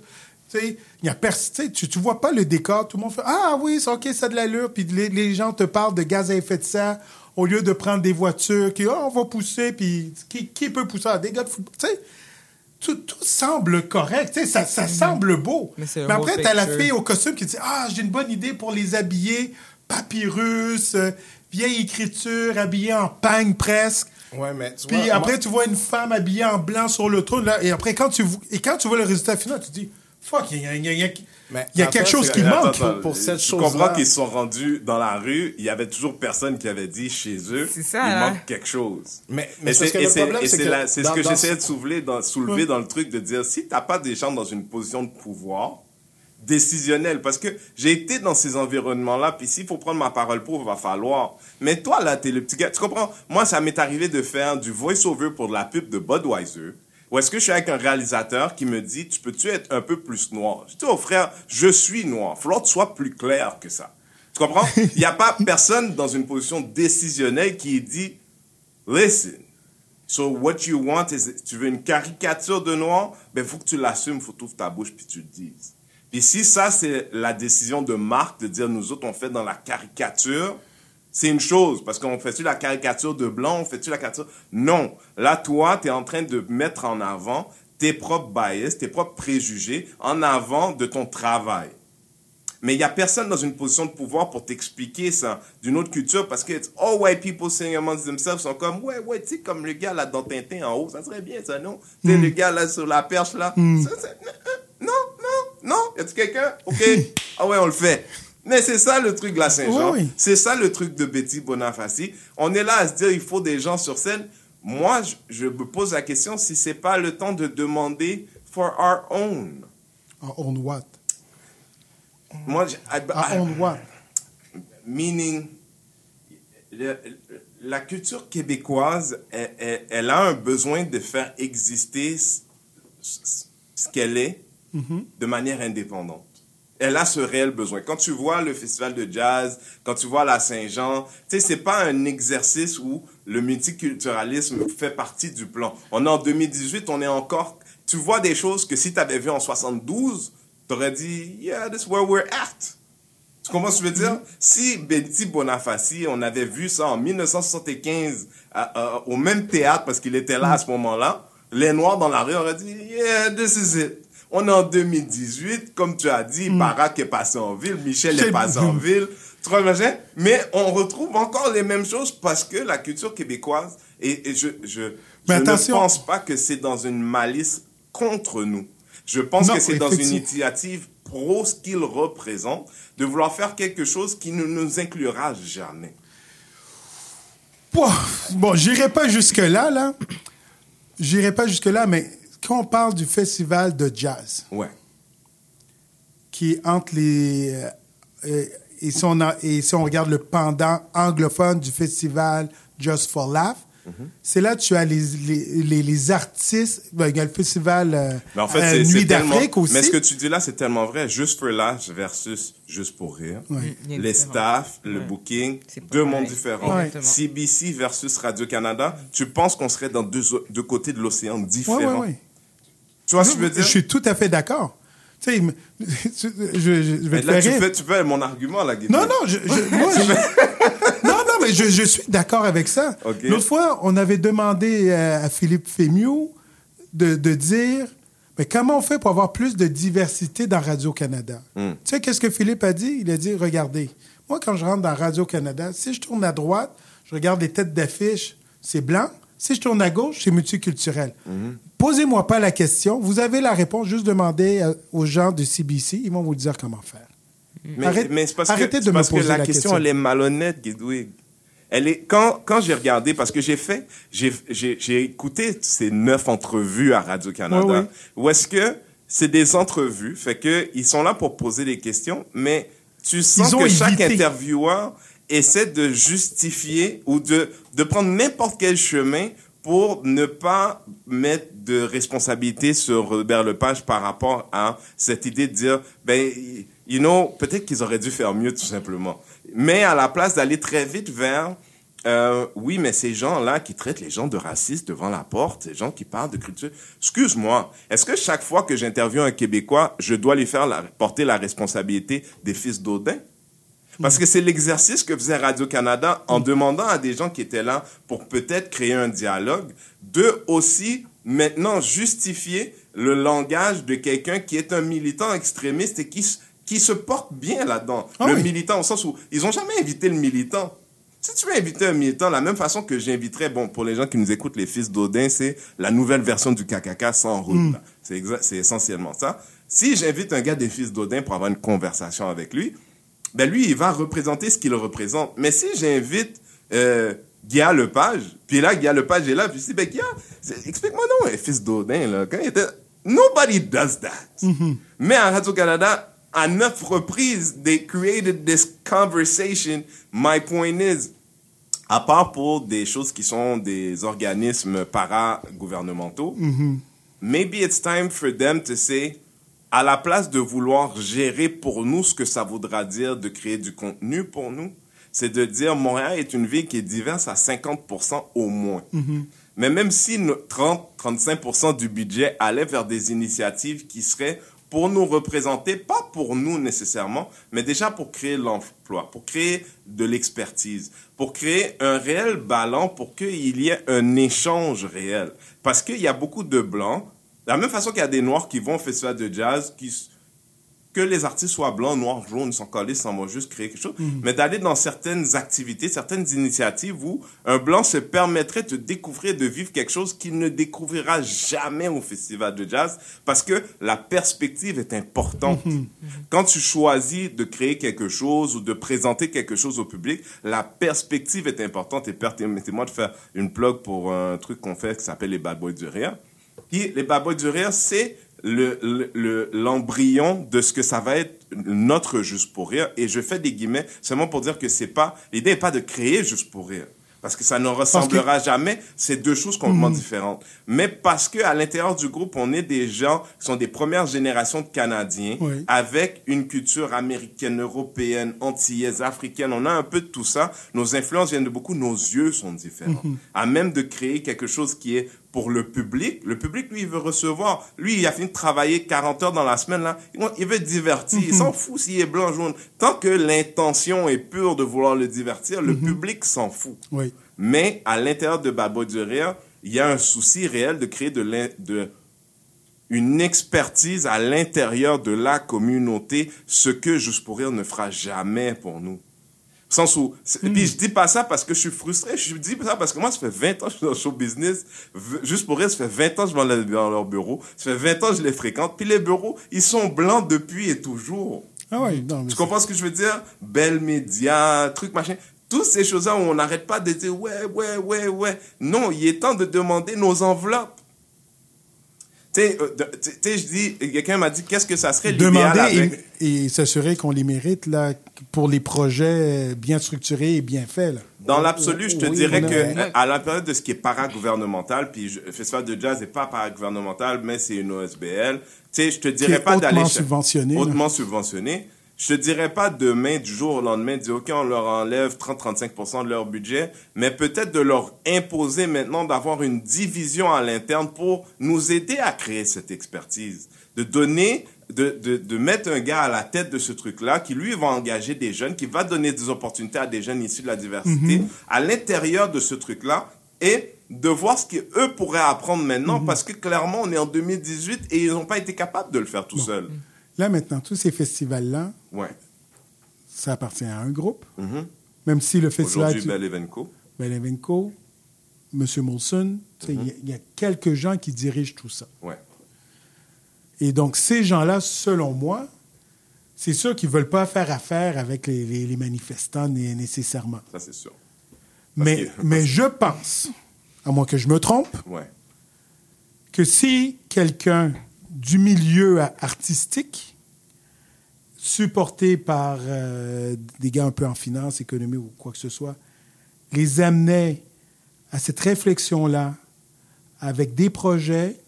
tu il tu tu, tu vois pas le décor, tout le monde fait Ah oui, c'est OK, ça a de l'allure, puis les, les gens te parlent de gaz à effet de serre au lieu de prendre des voitures qui, Ah, on va pousser, puis qui, qui peut pousser? Ah, des gars de football, tu sais tout, tout semble correct, tu sais, ça, ça semble beau. Mais Mais après, t'as la fille au costume qui dit Ah, j'ai une bonne idée pour les habiller, papyrus, euh, vieille écriture, habillée en pagne presque. Ouais, mais tu Puis vois, après, moi- tu vois une femme habillée en blanc sur le trône, là, et après, quand tu, et quand tu vois le résultat final, tu te dis Fuck, il y a, il y a- il y a- Mais il y a attends, quelque chose qui manque. attends, pour cette tu chose-là. comprends qu'ils sont rendus dans la rue, il y avait toujours personne qui avait dit chez eux, C'est ça, il là. manque quelque chose. Mais- c'est ce que j'essayais de soulever dans, soulever dans le truc de dire si t'as pas des gens dans une position de pouvoir décisionnelle, parce que j'ai été dans ces environnements-là, puis s'il faut prendre ma parole pour, il va falloir. Mais toi, là, t'es le petit gars, tu comprends? Moi, ça m'est arrivé de faire du voice-over pour de la pub de Budweiser, ou est-ce que je suis avec un réalisateur qui me dit, tu peux-tu être un peu plus noir? Je dis, oh frère, je suis noir. Faut que tu sois plus clair que ça. Tu comprends? Il n'y a pas personne dans une position décisionnelle qui dit, listen, so what you want is, tu veux une caricature de noir, ben faut que tu l'assumes, faut que tu ouvres ta bouche puis tu le dises. Puis si ça, c'est la décision de Marc de dire, nous autres, on fait dans la caricature, c'est une chose, parce qu'on fait-tu la caricature de blanc, on fait-tu la caricature... Non. Là, toi, tu es en train de mettre en avant tes propres bias, tes propres préjugés en avant de ton travail. Mais il y a personne dans une position de pouvoir pour t'expliquer ça d'une autre culture parce que all white people saying amongst themselves sont comme ouais ouais tu sais comme le gars là dans Tintin en haut ça serait bien ça non? Tu sais le gars là sur la perche là ça- non non non. Y a-tu quelqu'un? Ok. Ah ouais on le fait mais c'est ça le truc de la Saint-Jean Oui, c'est ça le truc de Betty Bonifaci on est là à se dire il faut des gens sur scène moi je, me pose la question si c'est pas le temps de demander for our own En on what? moi I- I- on what? meaning le- la culture québécoise elle, elle- elle a un besoin de faire exister ce, qu'elle est de manière indépendante. Elle a ce réel besoin. Quand tu vois le festival de jazz, quand tu vois la Saint-Jean, tu sais, c'est pas un exercice où le multiculturalisme fait partie du plan. On est en 2018, on est encore, tu vois des choses que si tu avais vu en 72, tu aurais dit, yeah, this is where we're at. Tu comprends ce que je veux dire? Si Betty Bonifaci, on avait vu ça en 1975 à- à- au même théâtre parce qu'il était là à ce moment-là, les Noirs dans la rue auraient dit Yeah, this is it. On est en 2018, comme tu as dit, Barack est passé en ville, Michel est passé en ville? Mais on retrouve encore les mêmes choses parce que la culture québécoise, et, et je, ne pense pas que c'est dans une malice contre nous. Je pense Non, que c'est dans une initiative pro ce qu'il représente, de vouloir faire quelque chose qui ne nous inclura jamais. Bon, j'irai pas jusque-là, là. J'irai pas jusque-là, mais quand on parle du festival de jazz, Ouais. qui est entre les... euh, et, si on a- et si on regarde le pendant anglophone du festival Just for Laugh, Mhm. c'est là que tu as les, les, les, les artistes... ben, il y a le festival euh, Mais en fait, euh, c'est Nuit d'Afrique aussi. Mais ce que tu dis là, c'est tellement vrai. Juste for laugh versus juste pour rire. Les staffs, le Ouais. booking, deux mondes différents. Ouais. CBC versus Radio-Canada, tu penses qu'on serait dans deux, deux côtés de l'océan Ouais, différents. ouais, ouais. Tu vois ce que je veux dire? Je suis tout à fait d'accord. Tu sais, je, je, je- je vais Mais te là, faire tu rire. fais, tu fais mon argument, là, Guy. Non, non, je, je- moi, je- non, non, mais je, je suis d'accord avec ça. L'autre fois, on avait demandé à Philippe Fémiot de, de dire, mais comment on fait pour avoir plus de diversité dans Radio-Canada? Hmm. Tu sais, qu'est-ce que Philippe a dit? Il a dit, regardez, moi, quand je rentre dans Radio-Canada, si je tourne à droite, je regarde les têtes d'affiche, c'est blanc. Si je tourne à gauche, c'est multiculturel. Hmm. Posez-moi pas la question. Vous avez la réponse. Juste demandez euh, aux gens de CBC. Ils vont vous dire comment faire. Mais, Arrête- mais c'est parce arrêtez que, de me parce que poser la, la question, question. elle est malhonnête, Guidwig. Elle est, quand, quand j'ai regardé, parce que j'ai fait, j'ai, j'ai, j'ai écouté ces neuf entrevues à Radio-Canada, Ouais, ouais. où est-ce que c'est des entrevues, fait que ils sont là pour poser des questions, mais tu sens que chaque intervieweur essaie de justifier ou de, de prendre n'importe quel chemin pour ne pas mettre de responsabilité sur Robert Lepage par rapport à cette idée de dire, ben, you know, peut-être qu'ils auraient dû faire mieux tout simplement. Mais à la place d'aller très vite vers, euh, oui, mais ces gens-là qui traitent les gens de racistes devant la porte, ces gens qui parlent de culture, excuse-moi, est-ce que chaque fois que j'interviewe un Québécois, je dois lui faire porter la responsabilité des fils d'Odin? Parce que c'est l'exercice que faisait Radio-Canada en demandant à des gens qui étaient là pour peut-être créer un dialogue, de aussi maintenant justifier le langage de quelqu'un qui est un militant extrémiste et qui, qui se porte bien là-dedans. Ah le oui. militant au sens où ils ont jamais invité le militant. Si tu veux inviter un militant, la même façon que j'inviterais, bon, pour les gens qui nous écoutent, les fils d'Odin, c'est la nouvelle version du KKK sans route. exa- c'est essentiellement ça. Si j'invite un gars des fils d'Odin pour avoir une conversation avec lui, ben lui, il va représenter ce qu'il représente. Mais si j'invite euh, Guy Lepage, puis là, Guy Lepage est là, puis je dis, ben Guy, c'est- explique-moi non, fils d'Odin, là, quand il était... Nobody does that. Mais à Radio-Canada, à neuf reprises, they created this conversation. My point is, à part pour des choses qui sont des organismes para-gouvernementaux, maybe it's time for them to say, à la place de vouloir gérer pour nous ce que ça voudra dire de créer du contenu pour nous, c'est de dire Montréal est une ville qui est diverse à 50% au moins. Mais même si 30-35% du budget allait vers des initiatives qui seraient pour nous représenter, pas pour nous nécessairement, mais déjà pour créer l'emploi, pour créer de l'expertise, pour créer un réel ballon, pour qu'il y ait un échange réel. Parce qu'il y a beaucoup de blancs De la même façon qu'il y a des Noirs qui vont au festival de jazz, qui, que les artistes soient blancs, noirs, jaunes, sont collés, sans moi juste créer quelque chose, mais d'aller dans certaines activités, certaines initiatives où un blanc se permettrait de découvrir, de vivre quelque chose qu'il ne découvrira jamais au festival de jazz, parce que la perspective est importante. Quand tu choisis de créer quelque chose ou de présenter quelque chose au public, la perspective est importante. Et permettez-moi de faire une plug pour un truc qu'on fait qui s'appelle les Bad Boys du Rire. Puis les Bad Boys du Rire, c'est le, le- le- l'embryon de ce que ça va être notre Juste pour Rire. Et je fais des guillemets seulement pour dire que c'est pas, l'idée n'est pas de créer Juste pour Rire. Parce que ça ne ressemblera jamais. C'est deux choses complètement différentes. Mais parce que à l'intérieur du groupe, on est des gens qui sont des premières générations de Canadiens Oui. avec une culture américaine, européenne, antillaise, africaine. On a un peu de tout ça. Nos influences viennent de beaucoup. Nos yeux sont différents. À même de créer quelque chose qui est pour le public. Le public, lui, il veut recevoir. Lui, il a fini de travailler 40 heures dans la semaine, là. Il veut être diverti. Il s'en fout s'il est blanc, jaune. Tant que l'intention est pure de vouloir le divertir, le public s'en fout. Oui. Mais à l'intérieur de Babo du Rire, il y a un souci réel de créer de, de une expertise à l'intérieur de la communauté, ce que Juste pour Rire ne fera jamais pour nous. Sens où, c'est- puis je dis pas ça parce que je suis frustré, je dis ça parce que moi, ça fait 20 ans que je suis dans le show business. Juste pour rire, ça fait 20 ans que je vais dans leur bureau. Ça fait 20 ans que je les fréquente. Puis les bureaux, ils sont blancs depuis et toujours. Ah oui, non, mais Tu comprends ce que je veux dire? Belle média, truc machin. Toutes ces choses-là où on n'arrête pas de dire ouais, ouais, ouais, ouais. Non, il est temps de demander nos enveloppes. Tu sais, euh, je dis, quelqu'un m'a dit qu'est-ce que ça serait l'idéal demander avec? et, et s'assurer qu'on les mérite là, pour les projets bien structurés et bien faits. Là. Dans l'absolu, je te Oui, dirais a- que ouais. à l'intérieur de ce qui est paragouvernemental, puis je- le festival de jazz n'est pas paragouvernemental, mais c'est une OSBL. Tu sais, je te dirais pas d'aller hautement subventionné, là. hautement subventionné. Je te dirais pas demain, du jour au lendemain, de dire ok, on leur enlève 30-35% de leur budget, mais peut-être de leur imposer maintenant d'avoir une division à l'interne pour nous aider à créer cette expertise, de donner de, de, de mettre un gars à la tête de ce truc-là qui, lui, va engager des jeunes, qui va donner des opportunités à des jeunes issus de la diversité Mhm. à l'intérieur de ce truc-là et de voir ce qu'eux pourraient apprendre maintenant Mhm. parce que clairement, on est en 2018 et ils n'ont pas été capables de le faire tout seuls. Là, maintenant, tous ces festivals-là, Ouais. ça appartient à un groupe. Mhm. Même si le festival... Aujourd'hui, du- Bel Evenco. Belevenko, M. Molson, sais, il y a- il y, a quelques gens qui dirigent tout ça. Ouais. Et donc, ces gens-là, selon moi, c'est sûr qu'ils ne veulent pas faire affaire avec les, les- les manifestants né- nécessairement. Ça, c'est sûr. Mais, que- mais je pense, à moins que je me trompe, Ouais. que si quelqu'un du milieu artistique, supporté par euh, des gars un peu en finance, économie ou quoi que ce soit, les amenait à cette réflexion-là avec des projets,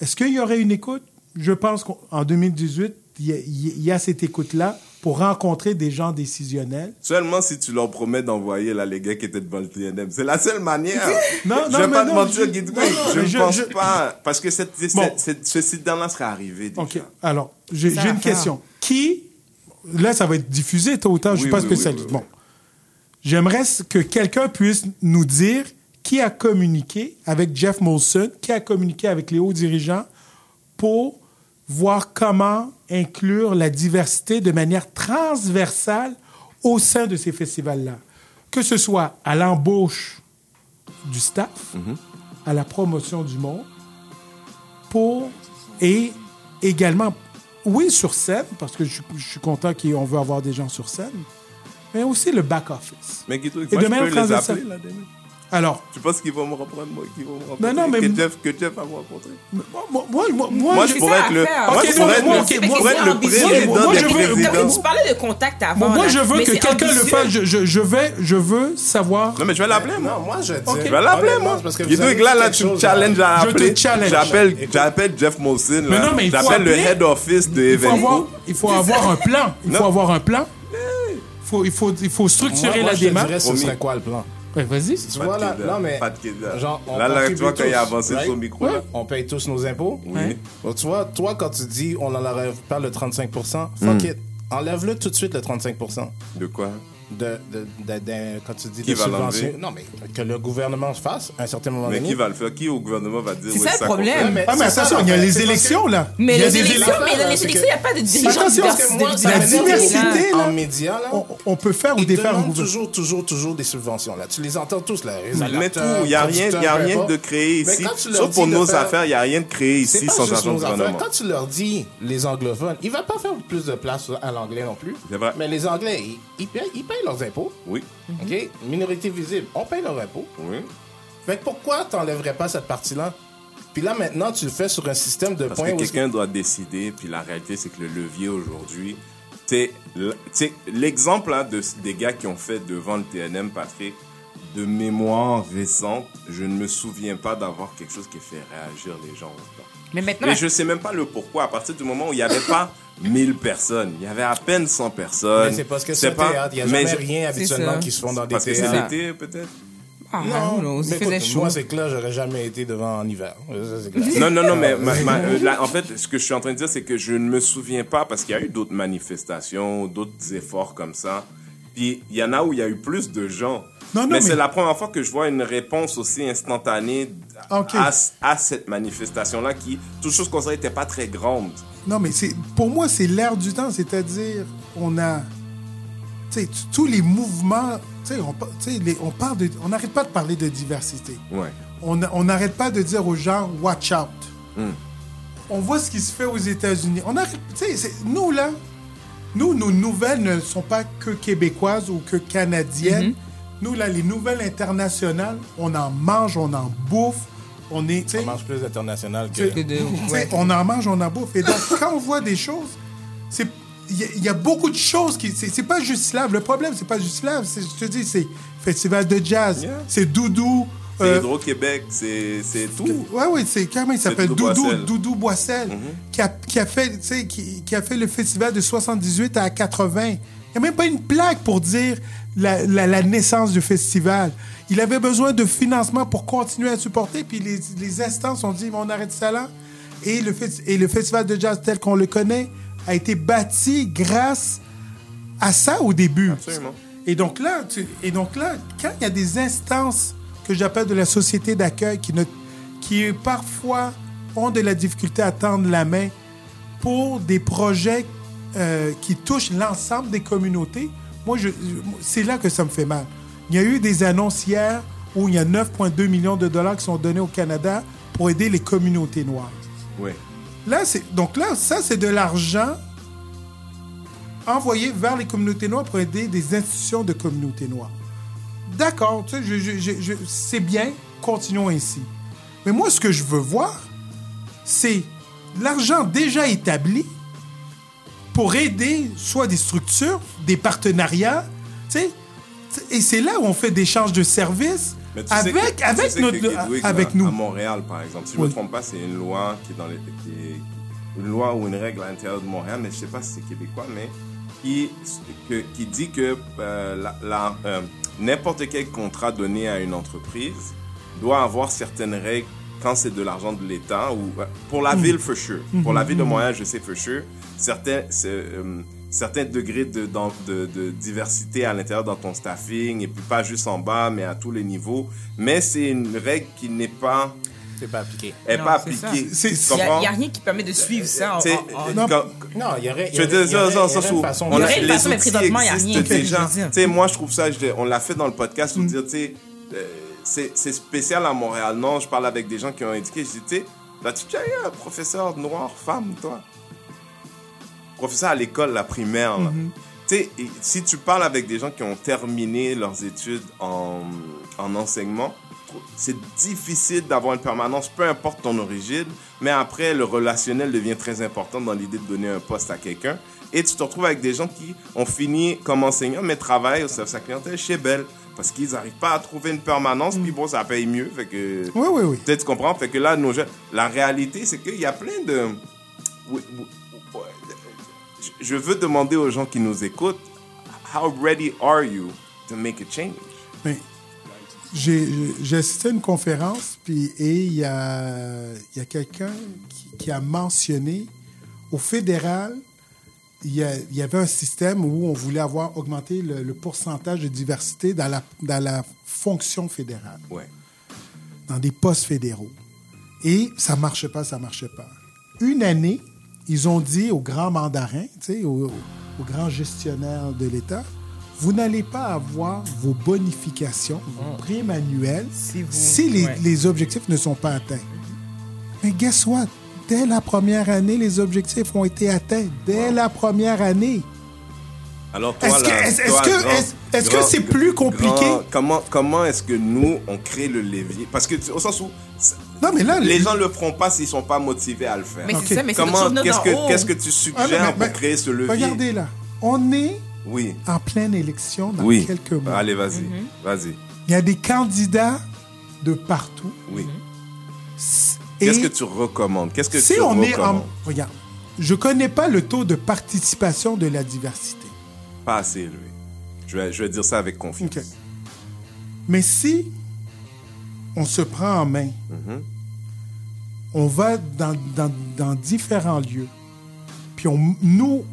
est-ce qu'il y aurait une écoute? Je pense qu'en 2018, il y a, il y a cette écoute-là pour rencontrer des gens décisionnels. Seulement si tu leur promets d'envoyer là, les gars qui étaient devant le TNM. C'est la seule manière. Non, je non, vais pas te non, mentir, je- Guy non, non, Je ne je- pense je- pas. Parce que cette, cette- Bon. cette- ce site-là serait arrivé déjà. OK. Alors, j'ai une faire. question. Qui, là, ça va être diffusé tôt ou tard, je ne suis Oui, pas oui, oui, spécialiste. oui, Bon. J'aimerais que quelqu'un puisse nous dire qui a communiqué avec Jeff Molson, qui a communiqué avec les hauts dirigeants pour voir comment inclure la diversité de manière transversale au sein de ces festivals-là. Que ce soit à l'embauche du staff, à la promotion du monde, pour et également, oui, sur scène, parce que je, je suis content qu'on veut avoir des gens sur scène, mais aussi le back-office. Mais Et de manière les appeler là. Alors, Tu penses qu'ils vont me reprendre, moi, qu'ils vont me rencontrer? non, mais- Que Jeff, que Jeff va me rencontrer? moi, moi, moi, moi, Moi, je pourrais être le, moi, je non, pourrais être moi, le, je moi, pourrais être le ambitieux. président Moi, des je veux- présidents. Tu parlais de contact avant. moi, je veux mais que quelqu'un le fasse. Je, je, je vais, je veux savoir. Non, mais je vais l'appeler, moi. Non, moi, je. Je vais l'appeler, moi. parce avez Douig, là, là, tu me chose, challenges à Je te challenge. J'appelle, j'appelle Jeff Molson, Mais là. non, mais il faut J'appelle le head office de Evenco. il faut avoir un plan. Il faut Non. avoir un plan. Faut, il, faut, il faut structurer Moi, moi, la je te démarche. dirais, ce serait quoi le plan? Ouais, Vas-y. Tu vois, là, non, mais. Pas de Keda. Genre, on Là, là, tu vois, quand il a avancé right? son micro, là. On paye tous nos impôts. Oui. Ouais. Bon, tu vois, toi, quand tu dis on n'enlève pas le 35%, fuck Hmm. it. Enlève-le tout de suite, le 35%. De quoi? De, de, de- de- quand tu dis Qui de va l'enlever? subvention. Non, mais que le gouvernement fasse à un certain moment Mais donné. qui va le faire? Qui au gouvernement va dire C'est ça le problème. mais Ah, mais attention, il y a les élections, là. Mais les élections, mais dans les élections, il n'y a pas de dirigeants Attention, La diversité, en là, médias, là. On, peut faire ou Ils défaire un toujours, toujours, toujours des subventions. Là. Tu les entends tous, là. Mais tout, il n'y a rien, de créé Mais ici. Sauf pour nos faire- affaires, il n'y a rien de créé ici sans argent du gouvernement. Quand tu leur dis, les anglophones, il va pas faire plus de place à l'anglais non plus. C'est vrai. Mais les Anglais, ils, ils payent, leurs impôts. Oui, OK? Minorité visible, on paye leurs impôts. oui. Fait que pourquoi t'enlèverais pas cette partie-là? Puis là, maintenant, tu le fais sur un système de Parce points que où... quelqu'un doit décider, puis la réalité, c'est que le levier aujourd'hui, c'est l'exemple hein, de, des gars qui ont fait devant le TNM, Patrick, de mémoire récente, je ne me souviens pas d'avoir quelque chose qui fait réagir les gens autant. Mais maintenant, Mais je sais même pas le pourquoi. À partir du moment où il n'y avait pas 1000 personnes, il y avait à peine 100 personnes. Mais c'est parce que c'est pas- théâtre. Il n'y a mais jamais je- rien habituellement qui se font dans des Parce que c'est théâtres. l'été, peut-être. ah, Non, non, mais écoute, chaud. moi, c'est clair, j'aurais jamais été devant en hiver. Ça, c'est clair. Non, non, non, mais ma- ma- euh, là, en fait, ce que je suis en train de dire, c'est que je ne me souviens pas parce qu'il y a eu d'autres manifestations, d'autres efforts comme ça. Puis il y en a où il y a eu plus de gens. Non, non, mais, mais- c'est la première fois que je vois une réponse aussi instantanée Ok. à, à cette manifestation-là qui, toute chose considérée, n'était pas très grande. Non, mais c'est pour moi, c'est l'air du temps. C'est-à-dire, on a. Tous les mouvements. On, les- on parle de. On n'arrête pas de parler de diversité. Ouais. On n'arrête pas de dire aux gens, watch out. Hmm. On voit ce qui se fait aux États-Unis. On arrête. Nous, là, nous, nos nouvelles ne sont pas que québécoises ou que canadiennes. Nous, là, les nouvelles internationales, on en mange, on en bouffe. On est. On mange plus international que... Ouais. on en mange, on en bouffe. Et donc, quand on voit des choses, c'est il y, a- il y a beaucoup de choses qui. C'est c'est pas juste slave. Le problème, c'est pas juste slave. c'est- Je te dis, c'est festival de jazz, Yeah. c'est Doudou. C'est euh, Hydro-Québec, c'est c'est tout. Ouais, ouais, c'est comment il s'appelle? Doudou Doudou, Boissel. Doudou Boissel, qui, a, qui a fait, tu sais, qui, qui a fait le festival de 78 à 80. Il n'y a même pas une plaque pour dire la, la- la naissance du festival. Il avait besoin de financement pour continuer à supporter, puis les, les instances ont dit, on arrête ça là. Et le, festi- et le festival de jazz tel qu'on le connaît a été bâti grâce à ça au début. Absolument. Et donc là, tu- et donc là, quand il y a des instances que j'appelle de la société d'accueil qui ne, qui parfois ont de la difficulté à tendre la main pour des projets euh, qui touchent l'ensemble des communautés, moi, je, c'est là que ça me fait mal. Il y a eu des annonces hier où il y a 9,2 millions de dollars qui sont donnés au Canada pour aider les communautés noires. Oui. Là, c'est donc là, ça c'est de l'argent envoyé vers les communautés noires pour aider des institutions de communautés noires. D'accord, tu sais, je- je- je- je- c'est bien, continuons ainsi. Mais moi, ce que je veux voir, c'est l'argent déjà établi pour aider soit des structures, des partenariats, tu sais, et c'est là où on fait des échanges de services avec, tu avec, sais notre, nous. À Montréal, par exemple. Si je ne Oui. me trompe pas, c'est une loi qui est dans les, qui est une loi ou une règle à l'intérieur de Montréal, mais je ne sais pas si c'est québécois, mais qui, que- qui dit que euh, la- la- euh, n'importe quel contrat donné à une entreprise doit avoir certaines règles quand c'est de l'argent de l'État ou euh, pour Mm. la ville for sure. Pour la ville de Montréal, je sais for sure. Certains, euh, certains degrés de, de, de diversité à l'intérieur dans ton staffing et puis pas juste en bas, mais à tous les niveaux. Mais c'est une règle qui n'est pas, C'est pas appliqué. est Non, pas c'est ça. appliquée. Tu Il n'y a, comprends? y a rien qui permet de suivre ça. en- Tu en- en- Non. quand- Non, il y aurait... je veux dire, il il une façon on Il a- une les façon, mais présentement, il y a rien déjà. je veux dire. Tu sais, moi, je trouve ça, je- on l'a fait dans le podcast pour dire, tu sais, euh, c'est c'est spécial à Montréal. Non, je parle avec des gens qui ont indiqué, je dis, tu sais, as-tu déjà eu un professeur noir, femme, toi? Professeur à l'école, la primaire, là. Tu sais, et si tu parles avec des gens qui ont terminé leurs études en, en enseignement, c'est difficile d'avoir une permanence, peu importe ton origine, mais après, le relationnel devient très important dans l'idée de donner un poste à quelqu'un. Et tu te retrouves avec des gens qui ont fini comme enseignants, mais travaillent au service à clientèle chez Bell, parce qu'ils n'arrivent pas à trouver une permanence, puis bon, ça paye mieux, fait que... Oui, oui, oui. Peut-être tu comprends? Fait que là, nos jeunes, la réalité, c'est qu'il y a plein de. Je- veux demander aux gens qui nous écoutent, how ready are you to make a change? Mais j'ai j'ai assisté à une conférence, puis et il y a, y a quelqu'un qui, qui a mentionné au fédéral, il y, avait un système où on voulait avoir augmenté le, le pourcentage de diversité dans la, dans la fonction fédérale, Ouais. dans des postes fédéraux. Et ça marchait pas, ça marchait pas. Une année, ils ont dit aux grands mandarins, tu sais, aux, aux grands gestionnaires de l'État, vous n'allez pas avoir vos bonifications, vos primes annuelles, Si vous- si les, ouais. les objectifs ne sont pas atteints. Mais guess what? Dès la première année, les objectifs ont été atteints. Dès la première année. Alors toi, Est-ce que- est-ce- que- c'est plus compliqué? grand- comment comment est-ce que nous on crée le levier Parce que au sens où Non, mais là, les gens le feront pas s'ils sont pas motivés à le faire. Mais Ok. c'est ça, mais Comment chose qu'est-ce que haut. qu'est-ce que tu Ah, suggères mais- pour mais- créer ce levier? Regardez là. On est Oui. en pleine élection dans Oui. quelques mois. Allez, vas-y. Mhm. Vas-y. Il y a des candidats de partout. Oui. Et Qu'est-ce que tu recommandes? Qu'est-ce que si tu on est en... recommandes? Regarde, je connais pas le taux de participation de la diversité. Pas assez élevé. Je vais, je vais dire ça avec confiance. OK. Mais si on se prend en main, Mhm. on va dans, dans- dans différents lieux, puis on, nous,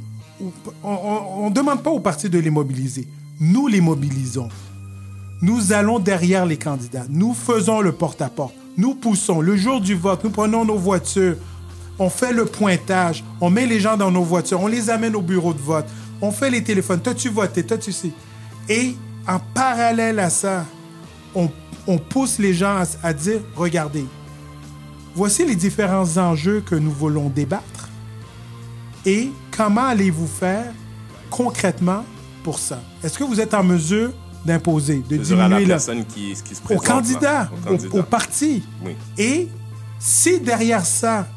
on ne demande pas aux partis de les mobiliser. Nous les mobilisons. Nous allons derrière les candidats. Nous faisons le porte-à-porte. Nous poussons. Le jour du vote, nous prenons nos voitures. On fait le pointage. On met les gens dans nos voitures. On les amène au bureau de vote. On fait les téléphones. T'as-tu voté? T'as-tu sais? Et en parallèle à ça, on, on pousse les gens à, à dire, regardez, voici les différents enjeux que nous voulons débattre et comment allez-vous faire concrètement pour ça? Est-ce que vous êtes en mesure d'imposer, de Je dirais à la diminuer personne qui, qui se aux présente. Au candidat. aux partis? Oui. Et si derrière ça,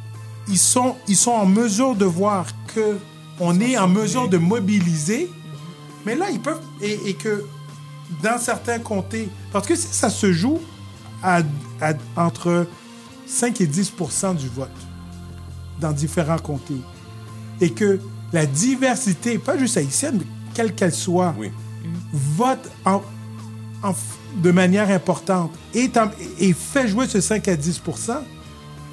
ils sont, ils sont en mesure de voir que on est en mesure de mobiliser, mais là, ils peuvent. Et, et que dans certains comtés, parce que si ça se joue à, à- entre 5 et 10% du vote dans différents comtés, et que la diversité, pas juste haïtienne, mais quelle qu'elle soit, Oui. vote en, en f- de manière importante et, en- et fait jouer ce 5 à 10%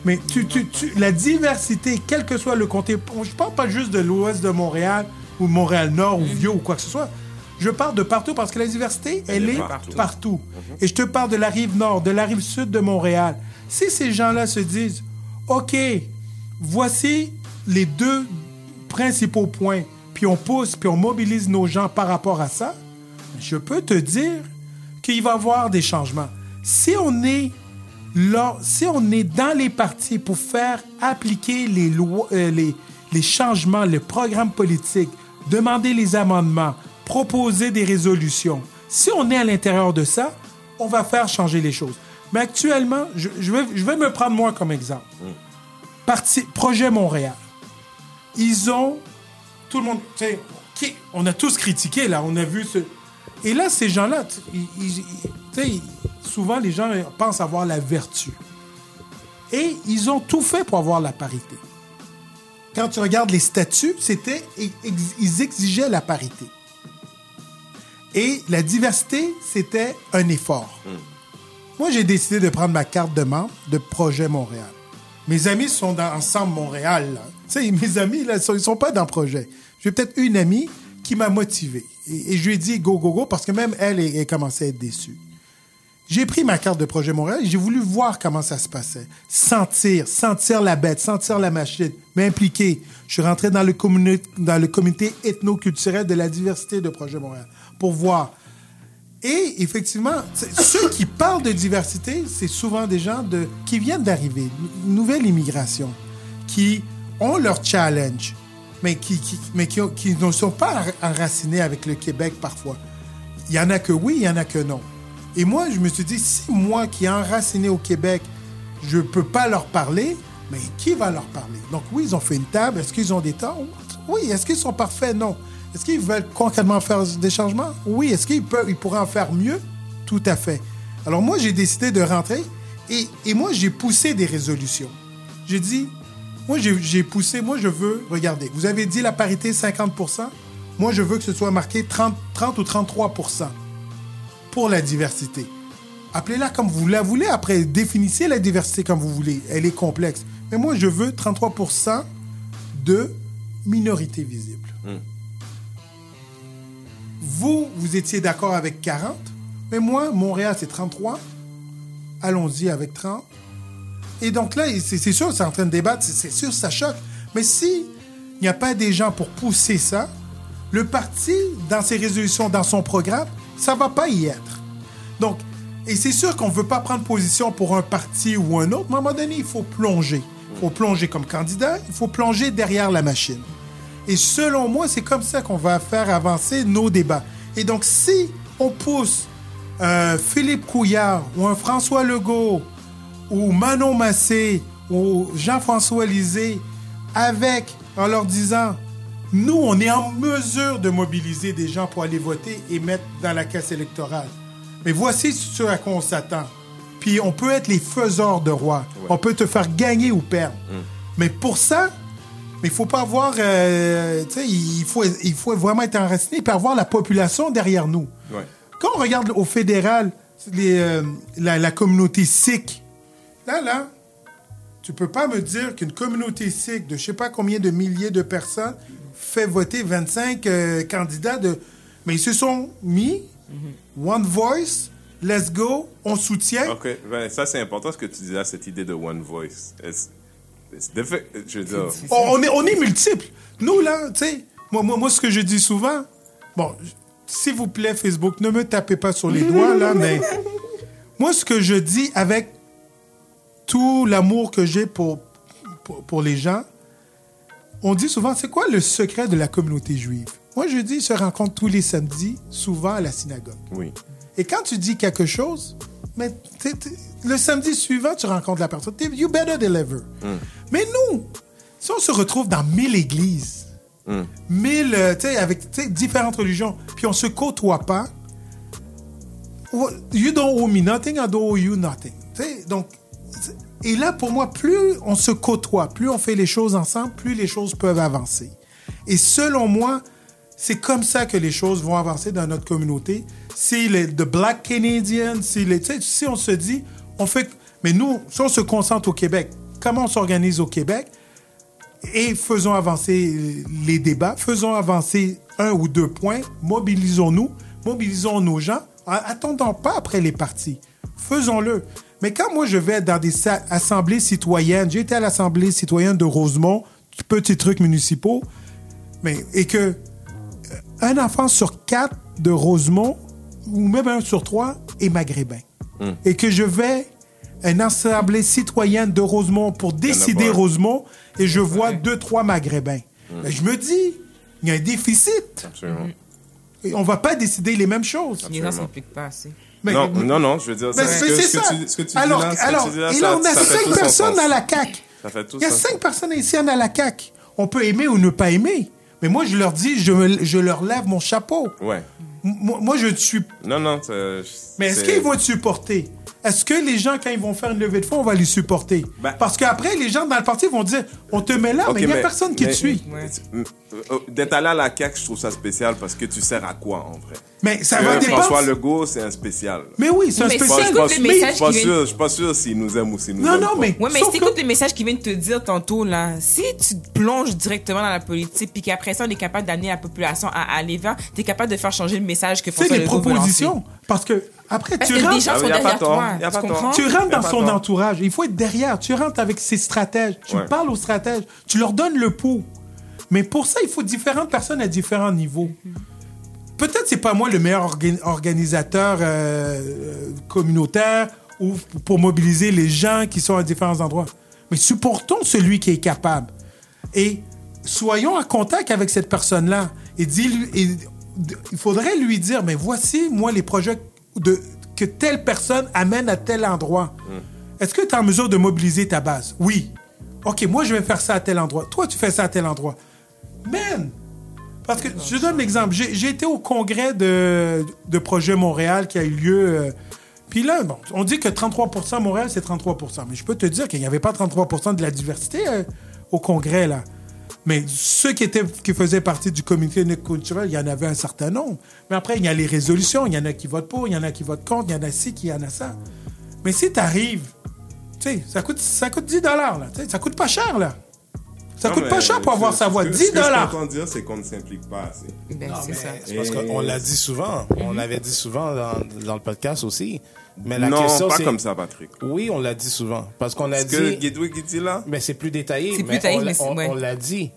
mais tu, tu- tu- la diversité, quel que soit le comté, je parle pas juste de l'ouest de Montréal ou Montréal-Nord ou Vieux ou quoi que ce soit. Je parle de partout parce que la diversité, elle, Elle est est partout. partout. Et je te parle de la rive nord, de la rive sud de Montréal. Si ces gens-là se disent, OK, voici les deux principaux points, puis on pousse, puis on mobilise nos gens par rapport à ça, je peux te dire qu'il va y avoir des changements. Si on est là, si on est dans les partis pour faire appliquer les lois, euh, les, les changements, les programmes politiques, demander les amendements, proposer des résolutions, si on est à l'intérieur de ça, on va faire changer les choses. Mais actuellement, je, je vais, je vais me prendre moi comme exemple. Parti, Projet Montréal. Ils ont tout le monde, tu sais, qui- on a tous critiqué là, on a vu ce. Et là, ces gens-là, souvent les gens pensent avoir la vertu. Et ils ont tout fait pour avoir la parité. Quand tu regardes les statuts, c'était ils exigeaient la parité. Et la diversité, c'était un effort. Moi, j'ai décidé de prendre ma carte de membre de Projet Montréal. Mes amis sont dans Ensemble Montréal. Tu sais, mes amis, là, ils sont, pas dans Projet. J'ai peut-être une amie qui m'a motivé. Et, et je lui ai dit go, go, go, parce que même elle, elle, elle commençait à être déçue. J'ai pris ma carte de Projet Montréal et j'ai voulu voir comment ça se passait. Sentir, sentir la bête, sentir la machine, m'impliquer. Je suis rentré dans le, dans le comité ethno-culturel de la diversité de Projet Montréal pour voir. Et effectivement, ceux qui parlent de diversité, c'est souvent des gens de, qui viennent d'arriver, nouvelle immigration, qui ont leur challenge, mais qui, mais qui, ne sont pas enra- enracinés avec le Québec parfois. Il y en a que oui, il y en a que non. Et moi, je me suis dit, si moi qui est enraciné au Québec, je peux pas leur parler, mais qui va leur parler? Donc oui, ils ont fait une table. Est-ce qu'ils ont des temps? Oui. Est-ce qu'ils sont parfaits? Non. Est-ce qu'ils veulent concrètement faire des changements? Oui. Est-ce qu'ils ils pourraient en faire mieux? Tout à fait. Alors moi, j'ai décidé de rentrer et, et moi, j'ai poussé des résolutions. J'ai dit, moi, j'ai poussé, moi, je veux, regardez, vous avez dit la parité 50% moi, je veux que ce soit marqué 30, 30 ou 33% pour la diversité. Appelez-la comme vous la voulez. Après, définissez la diversité comme vous voulez. Elle est complexe. Mais moi, je veux 33% de minorité visible. Vous, vous étiez d'accord avec 40, mais moi, Montréal, c'est 33. Allons-y avec 30. Et donc là, c'est sûr, c'est en train de débattre, c'est- sûr, ça choque. Mais si il n'y a pas des gens pour pousser ça, le parti, dans ses résolutions, dans son programme, ça va pas y être. Donc, et c'est sûr qu'on ne veut pas prendre position pour un parti ou un autre, mais à un moment donné, il faut plonger. Il faut plonger comme candidat, il faut plonger derrière la machine. Et selon moi, c'est comme ça qu'on va faire avancer nos débats. Et donc, si on pousse euh, Philippe Couillard ou un François Legault ou Manon Massé ou Jean-François Lisée avec, en leur disant, nous, on est en mesure de mobiliser des gens pour aller voter et mettre dans la caisse électorale. Mais voici ce à quoi on s'attend. Puis on peut être les faiseurs de rois. On peut te faire gagner ou perdre. Mais pour ça, mais il faut pas avoir, euh, tu sais, il faut, il faut vraiment être enraciné et avoir la population derrière nous. Ouais. Quand on regarde au fédéral, les, euh, la, la communauté sikh, là, là, tu peux pas me dire qu'une communauté sikh de je sais pas combien de milliers de personnes fait voter 25 euh, candidats de... Mais ils se sont mis, one voice, let's go, on soutient. Ok, ben, ça c'est important ce que tu disais, cette idée de one voice. Je veux dire, on, est, on est multiples. Nous, là, tu sais, moi, moi, moi, ce que je dis souvent, bon, s'il vous plaît, Facebook, ne me tapez pas sur les doigts, là, mais moi, ce que je dis avec tout l'amour que j'ai pour, pour, pour les gens, on dit souvent, c'est quoi le secret de la communauté juive? Moi, je dis, ils se rencontrent tous les samedis, souvent à la synagogue. oui. Et quand tu dis quelque chose, mais le samedi suivant, tu rencontres la personne. You better deliver. Mais nous, si on se retrouve dans mille églises, mille, euh, tu sais, avec différentes religions, puis on se côtoie pas, you don't owe me nothing, I don't owe you nothing. Donc, et là, pour moi, plus on se côtoie, plus on fait les choses ensemble, plus les choses peuvent avancer. Et selon moi, c'est comme ça que les choses vont avancer dans notre communauté. Si les the Black Canadians, si, les, si on se dit, on fait. Mais nous, si on se concentre au Québec, comment on s'organise au Québec? Et faisons avancer les débats, faisons avancer un ou deux points, mobilisons-nous, mobilisons nos gens, attendons pas après les partis, faisons-le. Mais quand moi je vais dans des assemblées citoyennes, été à l'assemblée citoyenne de Rosemont, petits trucs municipaux, mais et que un enfant sur quatre de Rosemont, ou même un sur trois, est maghrébin. Et que je vais à une assemblée citoyenne de Rosemont pour décider un. Rosemont, et je vois deux, trois maghrébins. Ben, je me dis, il y a un déficit. Absolument. Et on va pas décider les mêmes choses. Les gens Absolument. s'impliquent pas assez. Mais- non, non, non, je veux dire, ce c'est que- ce que ça. tu- ce que tu dis alors, là, alors, tu dis là, et ça- là, on a cinq personnes à la CAQ. Ça fait tout Il y a cinq personnes ici à la CAQ. On peut aimer ou ne pas aimer. Mais moi, je leur dis, je, me- je leur lève mon chapeau. Ouais. M- Moi, je suis. Non, non, Mais est-ce qu'ils vont être supportés? Est-ce que les gens, quand ils vont faire une levée de fonds, on va les supporter? Ben- Parce qu'après, les gens dans le parti vont dire on te met là, mais il n'y a personne qui mais- te suit. Ouais. Euh, D'être allé à la CAQ, je trouve ça spécial parce que tu sers à quoi, en vrai? Mais ça Euh, va dépendre. François Legault, c'est un spécial. Mais oui, c'est un Mais spécial. je pense- le je suis pas sûr, je suis pas sûr s'il nous aime ou s'il nous Non, aime non, pas. mais. Ouais, mais si que- t'écoutes le message qu'il vient de te dire tantôt, là, si tu te plonges directement dans la politique, puis qu'après ça, on est capable d'amener la population à aller vers, t'es capable de faire changer le message que C'est François les Legault veut lancer. propositions. Parce que, après, Parce tu que les rentres. gens sont y a pas derrière tort, toi. y a Tu pas tort. comprends? Tu rentres Y a dans son entourage. Il faut être derrière. Tu rentres avec ses stratèges. Tu Ouais. parles aux stratèges. Tu leur donnes le pot. Mais pour ça, il faut différentes personnes à différents niveaux. Peut-être c'est pas moi le meilleur orga- organisateur euh, euh, communautaire ou pour mobiliser les gens qui sont à différents endroits. Mais supportons celui qui est capable. Et soyons en contact avec cette personne-là. Et, dis-lui- et il faudrait lui dire, mais voici, moi, les projets de, que telle personne amène à tel endroit. Est-ce que tu es en mesure de mobiliser ta base? Oui. OK, moi, je vais faire ça à tel endroit. Toi, tu fais ça à tel endroit. Man! Parce que, je donne l'exemple. J'ai j'ai été au congrès de, de Projet Montréal qui a eu lieu. euh, puis là, bon, on dit que 33% Montréal, c'est 33% Mais je peux te dire qu'il n'y avait pas 33% de la diversité euh, au congrès, là. Mais ceux qui, étaient, qui faisaient partie du comité culturel, il y en avait un certain nombre. Mais après, il y a les résolutions. Il y en a qui votent pour, il y en a qui votent contre, il y en a ci, il y en a ça. Mais si tu arrives, tu sais, ça coûte, ça coûte 10 là. Tu sais, ça coûte pas cher, là. Ça Non, coûte pas cher pour avoir sa voix. ce que- 10 Ce que je dollars. dire, c'est qu'on ne s'implique pas assez. Ben, c'est parce qu'on l'a dit souvent. On l'avait dit souvent dans, dans le podcast aussi. Mais la non, question, pas c'est... comme ça, Patrick. Oui, on l'a dit souvent. Parce qu'on a Ce dit... que Guédoué dit là, Mais c'est plus détaillé. C'est plus détaillé, on l'a- mais c'est- on, ouais. on l'a dit.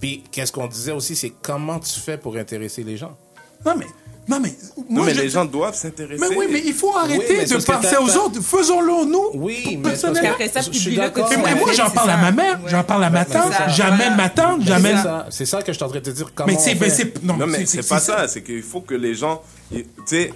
Puis qu'est-ce qu'on disait aussi, c'est comment tu fais pour intéresser les gens? Non, mais, non, mais, non, mais je- les gens doivent s'intéresser. Mais oui, mais il faut arrêter de penser aux autres. Faisons-le nous. Oui, mais personnellement. parce Après ça, Je suis d'accord. l'as moi, j'en parle à ma mère, Ouais. j'en parle à ma tante, j'amène ma tante, C'est j'amène. ça, c'est ça que je suis en train de te dire. Comment Mais c'est, Non, mais c'est pas ça. C'est qu'il faut que les gens, tu sais,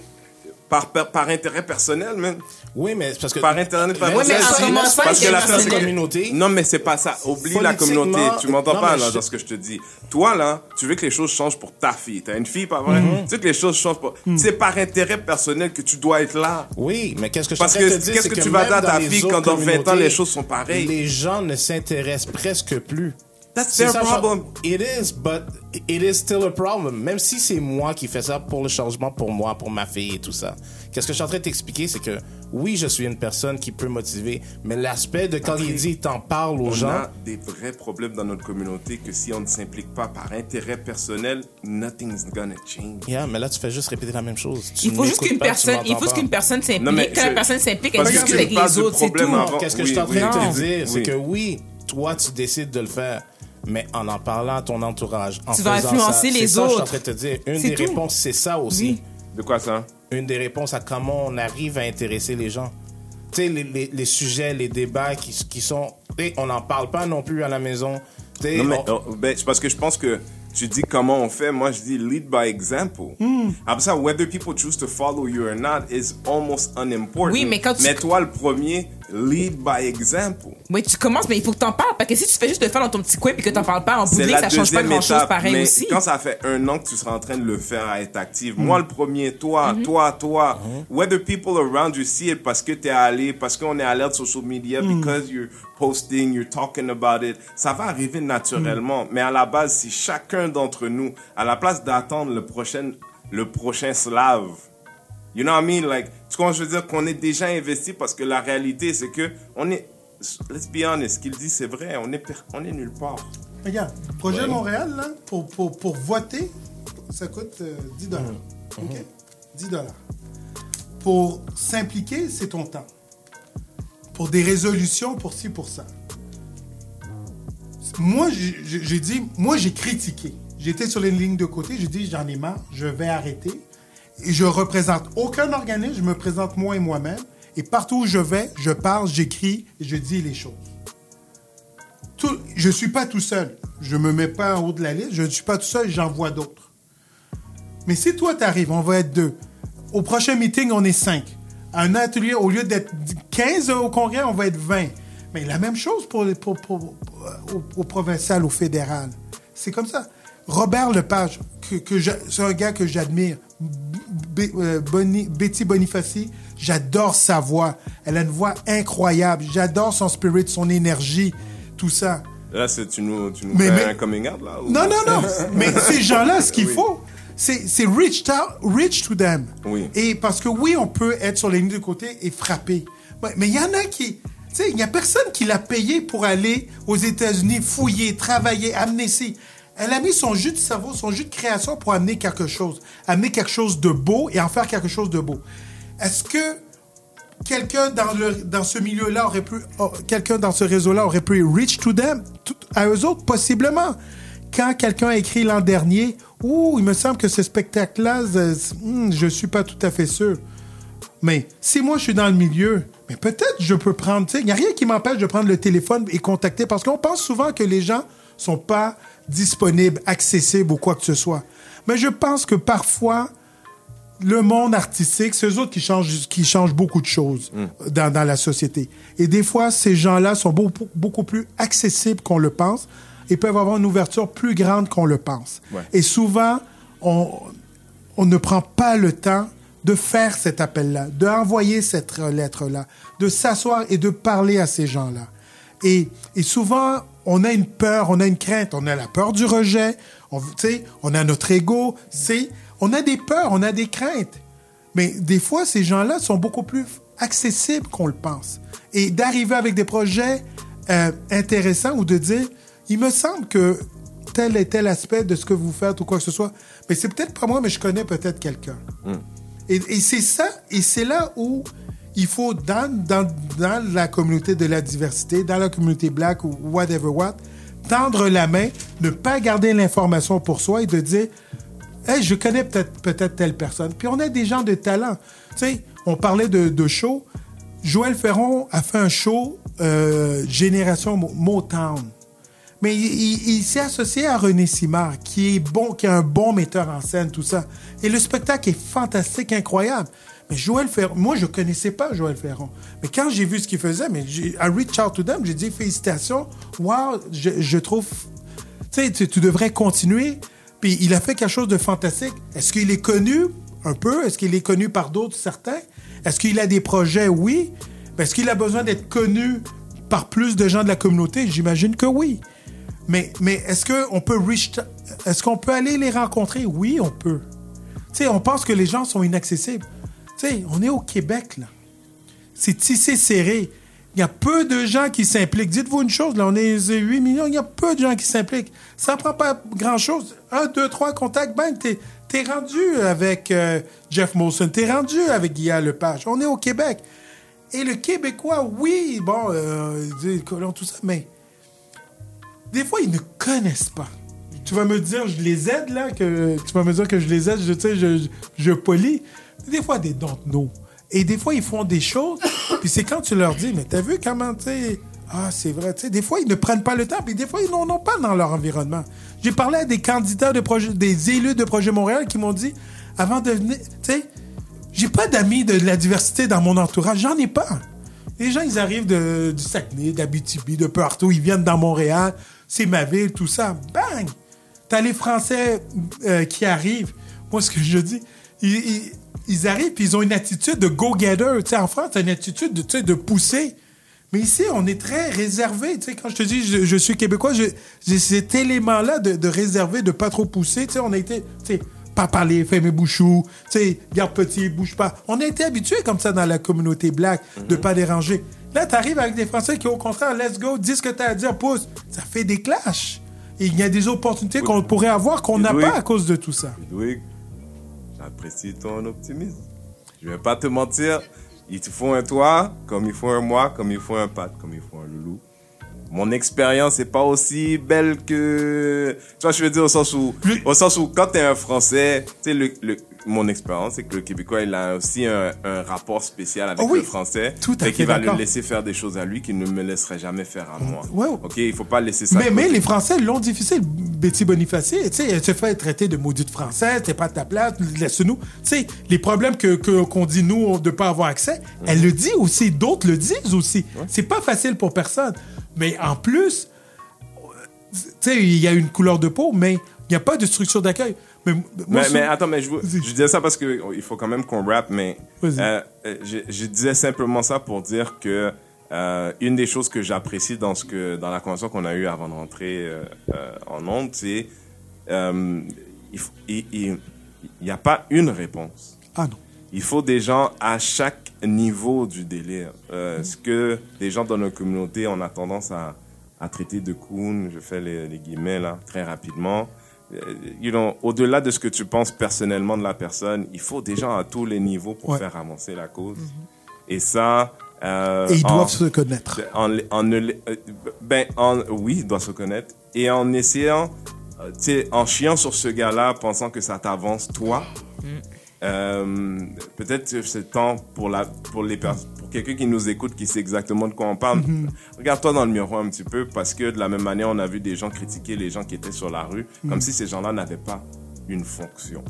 par, par, par intérêt personnel, même. Oui, mais parce que... Par intérêt personnel. Ouais, mais parce que la personne- communauté... Non, mais c'est pas ça. Oublie la communauté. Tu m'entends pas, là, je- dans ce que je te dis. Toi, là, tu veux que les choses changent pour ta fille. T'as une fille, pas vrai? Mm-hmm. Tu veux que les choses changent pour... C'est par intérêt personnel que tu dois être là. Oui, mais qu'est-ce que je Parce que de te dire, qu'est-ce que tu vas dire à ta fille quand dans 20 ans, les choses sont pareilles? Les gens ne s'intéressent presque plus. That's C'est their ça, problem. It is, but it is still a problem. Même si c'est moi qui fais ça pour le changement, pour moi, pour ma fille et tout ça. Qu'est-ce que je suis en train de t'expliquer, c'est que oui, je suis une personne qui peut motiver, mais l'aspect de quand il dit, t'en parles aux On gens. a des vrais problèmes dans notre communauté que si on ne s'implique pas par intérêt personnel, nothing's gonna change. Yeah, mais là, tu fais juste répéter la même chose. Tu Il faut juste qu'une personne, il faut qu'une personne s'implique. Quand la personne s'implique, elle discute avec les autres, c'est tout. Qu'est-ce que Oui, je suis en train oui, de te oui. dire, c'est que oui, toi, tu décides de le faire, mais en en parlant à ton entourage, en Tu vas faisant influencer ça, les c'est ça que je suis en autres. train de te dire. Une des tout. réponses, c'est ça aussi. Oui. De quoi ça? Une des réponses à comment on arrive à intéresser les gens. Tu sais, les, les, les sujets, les débats qui, qui sont... tu sais, on n'en parle pas non plus à la maison. Non, mais on- oh, ben, c'est parce que je pense que tu dis comment on fait. Moi, je dis lead by example. Après ça, whether people choose to follow you or not is almost unimportant. Oui, mais quand tu- Mais toi, le premier, lead by example. Oui, tu commences, mais il faut que t'en parles. Parce que si tu fais juste le faire dans ton petit coin puis que t'en parles pas en bout de ligne, ça change pas grand chose pareil mais aussi. quand ça fait un an que tu seras en train de le faire à être active, moi le premier, toi, toi, toi, whether people around you see it parce que t'es allé, parce qu'on est alerte social media, because you're posting, you're talking about it, ça va arriver naturellement. Mais à la base, si chacun d'entre nous, à la place d'attendre le prochain, le prochain slave, You know what I mean? Like, tu comprends, je veux dire qu'on est déjà investi parce que la réalité, c'est que on est, let's be honest, ce qu'il dit, c'est vrai, on est, on est nulle part. Regarde, Projet Montréal, là, pour, pour, pour voter, ça coûte euh, 10 dollars. Mhm. OK? 10 dollars. Pour s'impliquer, c'est ton temps. Pour des résolutions, pour ci, pour ça. Moi, j'ai j'ai dit, moi, j'ai critiqué. J'étais sur les lignes de côté, j'ai dit, j'en ai marre, je vais arrêter. Et je représente aucun organisme, je me présente moi et moi-même. Et partout où je vais, je parle, j'écris je dis les choses je ne suis pas tout seul. Je me mets pas en haut de la liste. Je ne suis pas tout seul, j'en vois d'autres. Mais si toi, tu arrives, on va être deux. Au prochain meeting, on est cinq. À un atelier, au lieu d'être 15 au congrès, on va être 20. Mais la même chose pour, pour, pour- pour- au, provincial, au fédéral. C'est comme ça. Robert Lepage, que, que c'est un gars que j'admire. Euh, Betty Bonifaci, j'adore sa voix. Elle a une voix incroyable. J'adore son spirit, son énergie, tout ça. Là, c'est, tu nous, tu nous Mais- fais mais- un coming out, là? ou- Non, non, non. Mais ces gens-là, ce qu'il Oui. faut, c'est reach, to- reach to them. Oui. Et parce que oui, on peut être sur les lignes de côté et frapper. Mais il y en a qui. Tu sais, il n'y a personne qui l'a payé pour aller aux États-Unis, fouiller, travailler, amener ci. Elle a mis son jus de cerveau, son jus de création pour amener quelque chose. Amener quelque chose de beau et en faire quelque chose de beau. Est-ce que quelqu'un dans, ce milieu-là aurait pu, oh, quelqu'un dans ce réseau-là aurait pu reach to them, à eux autres, possiblement. Quand quelqu'un a écrit l'an dernier, ouh, il me semble que ce spectacle-là, hmm, je suis pas tout à fait sûr. Mais si moi je suis dans le milieu, mais peut-être je peux prendre, il n'y a rien qui m'empêche de prendre le téléphone et contacter parce qu'on pense souvent que les gens sont pas disponibles, accessibles ou quoi que ce soit. Mais je pense que parfois, le monde artistique, c'est eux autres qui changent, qui changent beaucoup de choses dans, dans la société. Et des fois, ces gens-là sont beaucoup, beaucoup plus accessibles qu'on le pense et peuvent avoir une ouverture plus grande qu'on le pense. Ouais. Et souvent, on, on ne prend pas le temps de faire cet appel-là, d'envoyer cette lettre-là, de s'asseoir et de parler à ces gens-là. Et, et souvent, on a une peur, on a une crainte, on a la peur du rejet, on, on a notre ego, c'est, on a des peurs, on a des craintes. Mais des fois, ces gens-là sont beaucoup plus accessibles qu'on le pense. Et d'arriver avec des projets euh, intéressants ou de dire, il me semble que tel et tel aspect de ce que vous faites ou quoi que ce soit, mais c'est peut-être pas moi, mais je connais peut-être quelqu'un. Et, et c'est ça, et c'est là où il faut, dans, la communauté de la diversité, dans la communauté black ou whatever what, tendre la main, ne pas garder l'information pour soi et de dire, hey, je connais peut-être peut-être telle personne. Puis on a des gens de talent. Tu sais, on parlait de, show. Joël Ferron a fait un show euh, Génération Mo- Motown. Mais il, s'est associé à René Simard, qui est bon, qui est un bon metteur en scène, tout ça. Et le spectacle est fantastique, incroyable. Mais Joël Ferron, moi je connaissais pas Joël Ferron. Mais quand j'ai vu ce qu'il faisait, mais I reach out to them, j'ai dit félicitations, wow, je, trouve, tu sais, tu, devrais continuer. Puis il a fait quelque chose de fantastique. Est-ce qu'il est connu? Un peu Est-ce qu'il est connu par d'autres certains? Est-ce qu'il a des projets? Oui. Est-ce qu'il a besoin d'être connu par plus de gens de la communauté? J'imagine que oui. Mais, mais est-ce qu'on peut reach, est-ce qu'on peut aller les rencontrer? Oui, on peut. Tu sais, on pense que les gens sont inaccessibles. Tu sais, on est au Québec, là. C'est tissé serré. Il y a peu de gens qui s'impliquent. Dites-vous une chose, là, on est 8 millions, il y a peu de gens qui s'impliquent. Ça prend pas grand-chose. Un, deux, trois contacts, bang, t'es, t'es rendu avec euh, Jeff Molson, t'es rendu avec Guy Lepage. On est au Québec. Et le Québécois, oui, bon, euh, colons, tout ça, mais des fois, ils ne connaissent pas. Tu vas me dire, je les aide, là, que tu vas me dire que je les aide, je, sais, je, je, je polis. Des fois, des don't know. Et des fois, ils font des choses, puis c'est quand tu leur dis, mais t'as vu comment, tu sais, ah, c'est vrai, tu sais, des fois, ils ne prennent pas le temps, puis des fois, ils n'en ont pas dans leur environnement. J'ai parlé à des candidats de projet, des élus de Projet Montréal qui m'ont dit, avant de venir, tu sais, j'ai pas d'amis de la diversité dans mon entourage, j'en ai pas. Les gens, ils arrivent de, du Saguenay, d'Abitibi, de partout, ils viennent dans Montréal, c'est ma ville, tout ça. Bang! T'as les Français euh, qui arrivent. Moi, ce que je dis, ils, arrivent puis ils ont une attitude de go-getter. En France, t'as une attitude de, de pousser. Mais ici, on est très réservé. Tu quand je te dis je, suis québécois, j'ai cet élément-là de, de réserver, de pas trop pousser. Tu sais, on a été, pas parler, fais mes bouchous, tu sais, garde petit, bouge pas. On a été habitués comme ça dans la communauté black, de pas déranger. Là, t'arrives avec des Français qui, au contraire, let's go, dis ce que t'as à dire, pousse. Ça fait des clashs. Et il y a des opportunités qu'on pourrait avoir qu'on n'a pas à cause de tout ça. Ludwig, j'apprécie ton optimisme. Je vais pas te mentir, il te faut un toi, comme il faut un moi, comme il faut un Pat, comme il faut un loulou. Mon expérience est pas aussi belle que, tu vois, je veux dire au sens où, au sens où quand t'es un Français, tu sais, le, le- mon expérience, c'est que le Québécois, il a aussi un, un rapport spécial avec Oh oui, le Français. tout à Fait qu'il va le laisser faire des choses à lui qu'il ne me laisserait jamais faire à moi. Ouais. Ok, il faut pas laisser ça. Mais, mais les Français l'ont difficile. Betty Bonifacier, tu sais, elle se fait traiter de maudite française, t'es pas de ta place, laisse-nous. Tu sais, les problèmes que, qu'on dit, nous, de pas avoir accès, elle le dit aussi, d'autres le disent aussi. C'est pas facile pour personne. Mais en plus, tu sais, il y a une couleur de peau, mais il n'y a pas de structure d'accueil. Mais, moi, Mais, ça- mais attends, mais je, vous- je disais ça parce que oh, faut quand même qu'on rappe, mais euh, euh, je, je disais simplement ça pour dire que euh, une des choses que j'apprécie dans ce que dans la conversation qu'on a eue avant de rentrer euh, en onde, c'est il n'y a pas une réponse. Ah non. Il faut des gens à chaque niveau du délire. Euh, Ce que des gens dans nos communautés, on a tendance à, à traiter de coon, je fais les, les guillemets là, très rapidement. Euh, You know, au-delà de ce que tu penses personnellement de la personne, il faut des gens à tous les niveaux pour Ouais. faire avancer la cause. Et ça... euh, Et ils en- doivent se connaître. en, en les- ben, en, oui, il doit se connaître. Et en essayant, tu sais, en chiant sur ce gars-là, pensant que ça t'avance, toi, euh, peut-être que c'est temps pour, la, pour, les pour quelqu'un qui nous écoute, qui sait exactement de quoi on parle. Regarde-toi dans le miroir un petit peu, parce que de la même manière, on a vu des gens critiquer les gens qui étaient sur la rue, comme si ces gens-là n'avaient pas une fonction.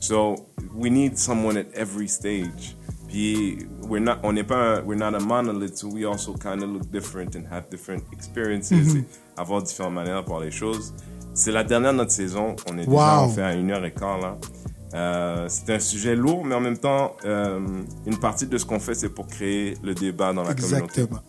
So we need someone at every stage. Puis we're not, on n'est pas, un- we're not a monolith, so we also kind of look different and have different experiences, et avoir différentes manières de voir les choses. C'est la dernière de notre saison. On est déjà on fait à une heure et quart là. Euh, c'est un sujet lourd, mais en même temps, euh, une partie de ce qu'on fait, c'est pour créer le débat dans la communauté. Exactement.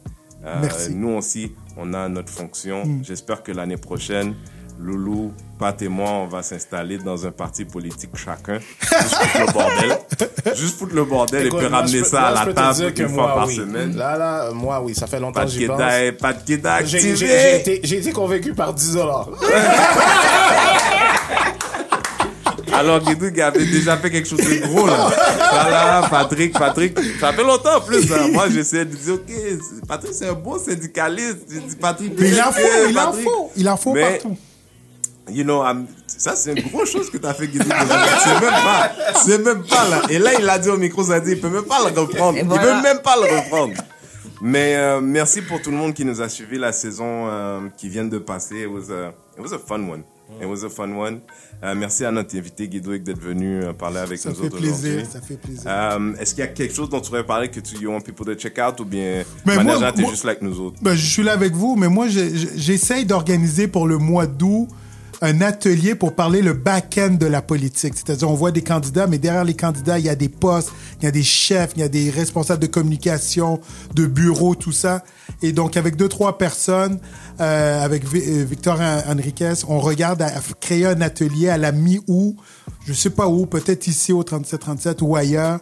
Euh, Merci. Nous aussi, on a notre fonction. J'espère que l'année prochaine, Loulou, Pat et moi, on va s'installer dans un parti politique chacun. Juste foutre le bordel. Juste foutre le bordel et puis ramener ça à la table une fois moi, par oui. semaine. Là, là, moi, oui, ça fait longtemps que j'y pense. Keda, pas de j'ai été convaincu par 10 dollars. Alors, Guédou qui avait déjà fait quelque chose de gros, là. Voilà, Patrick, Patrick. Ça fait longtemps, en plus, hein. Moi, j'essayais de dire, OK, Patrick, c'est un bon syndicaliste. J'ai dit, Patrick, Mais il en faut, que il en Patrick- faut, il en faut Mais, partout. You know, I'm- ça, c'est une grosse chose que t'as fait, Guédou. C'est même pas, c'est même pas, là. Et là, il l'a dit au micro, ça a dit, il peut même pas le reprendre. Et Il voilà. peut même pas le reprendre. Mais euh, merci pour tout le monde qui nous a suivi la saison euh, qui vient de passer. It was a, it was a fun one. It was a fun one. Euh, merci à notre invité Guidoïc d'être venu euh, parler avec Ça nous fait autres plaisir, aujourd'hui. ça fait plaisir. Euh, Est-ce qu'il y a quelque chose dont tu voudrais parler que tu you want people to check out ou bien Mais générale, t'es juste like nous autres? Ben, je suis là avec vous, mais moi, j'essaye d'organiser pour le mois d'août un atelier pour parler le back-end de la politique. C'est-à-dire, on voit des candidats, mais derrière les candidats, il y a des postes, il y a des chefs, il y a des responsables de communication, de bureau, tout ça. Et donc, avec deux, trois personnes, euh, avec euh, Victor Hen- Henriquez, on regarde à, créer un atelier à la mi-août, je sais pas où, peut-être ici au 3737 ou ailleurs,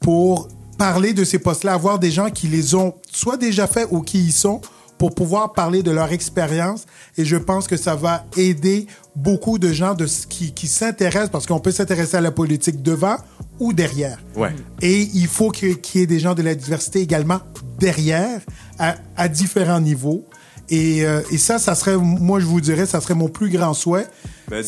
pour parler de ces postes-là, avoir des gens qui les ont soit déjà fait ou qui y sont pour pouvoir parler de leur expérience. Et je pense que ça va aider beaucoup de gens de, qui, qui s'intéressent, parce qu'on peut s'intéresser à la politique devant ou derrière. Ouais. Et il faut qu'il y ait des gens de la diversité également derrière, à, à différents niveaux. Et, euh, et ça, ça serait, moi je vous dirais, ça serait mon plus grand souhait. Ben,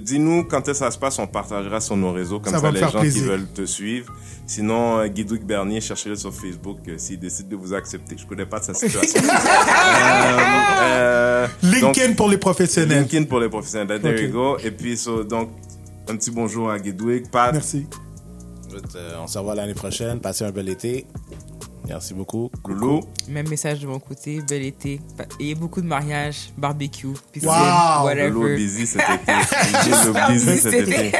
Dis-nous quand est-ce que ça se passe, on partagera sur nos réseaux, comme Ça ça, les gens plaisir. qui veulent te suivre. Sinon, euh, Guidouk Bernier, cherchez-le sur Facebook euh, s'il décide de vous accepter. Je connais pas de sa situation. Euh, euh, donc, LinkedIn pour les professionnels. LinkedIn pour les professionnels. There you go. Et puis, so, donc, un petit bonjour à Guidouk. Pat, Merci. Écoute, on se revoit l'année prochaine. Passez un bel été. Merci beaucoup. Loulou. Même message de mon côté, bel été. Et beaucoup de mariages, barbecue, piscine, Wow! whatever. Loulou busy cet été. Loulou busy cet été.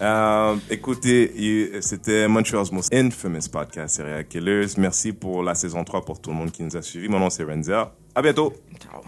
Euh, écoutez, c'était Montreal's Most Infamous Podcast, Serial Killers. Merci pour la saison 3 pour tout le monde qui nous a suivis. Mon nom c'est Renzer. À bientôt. Ciao.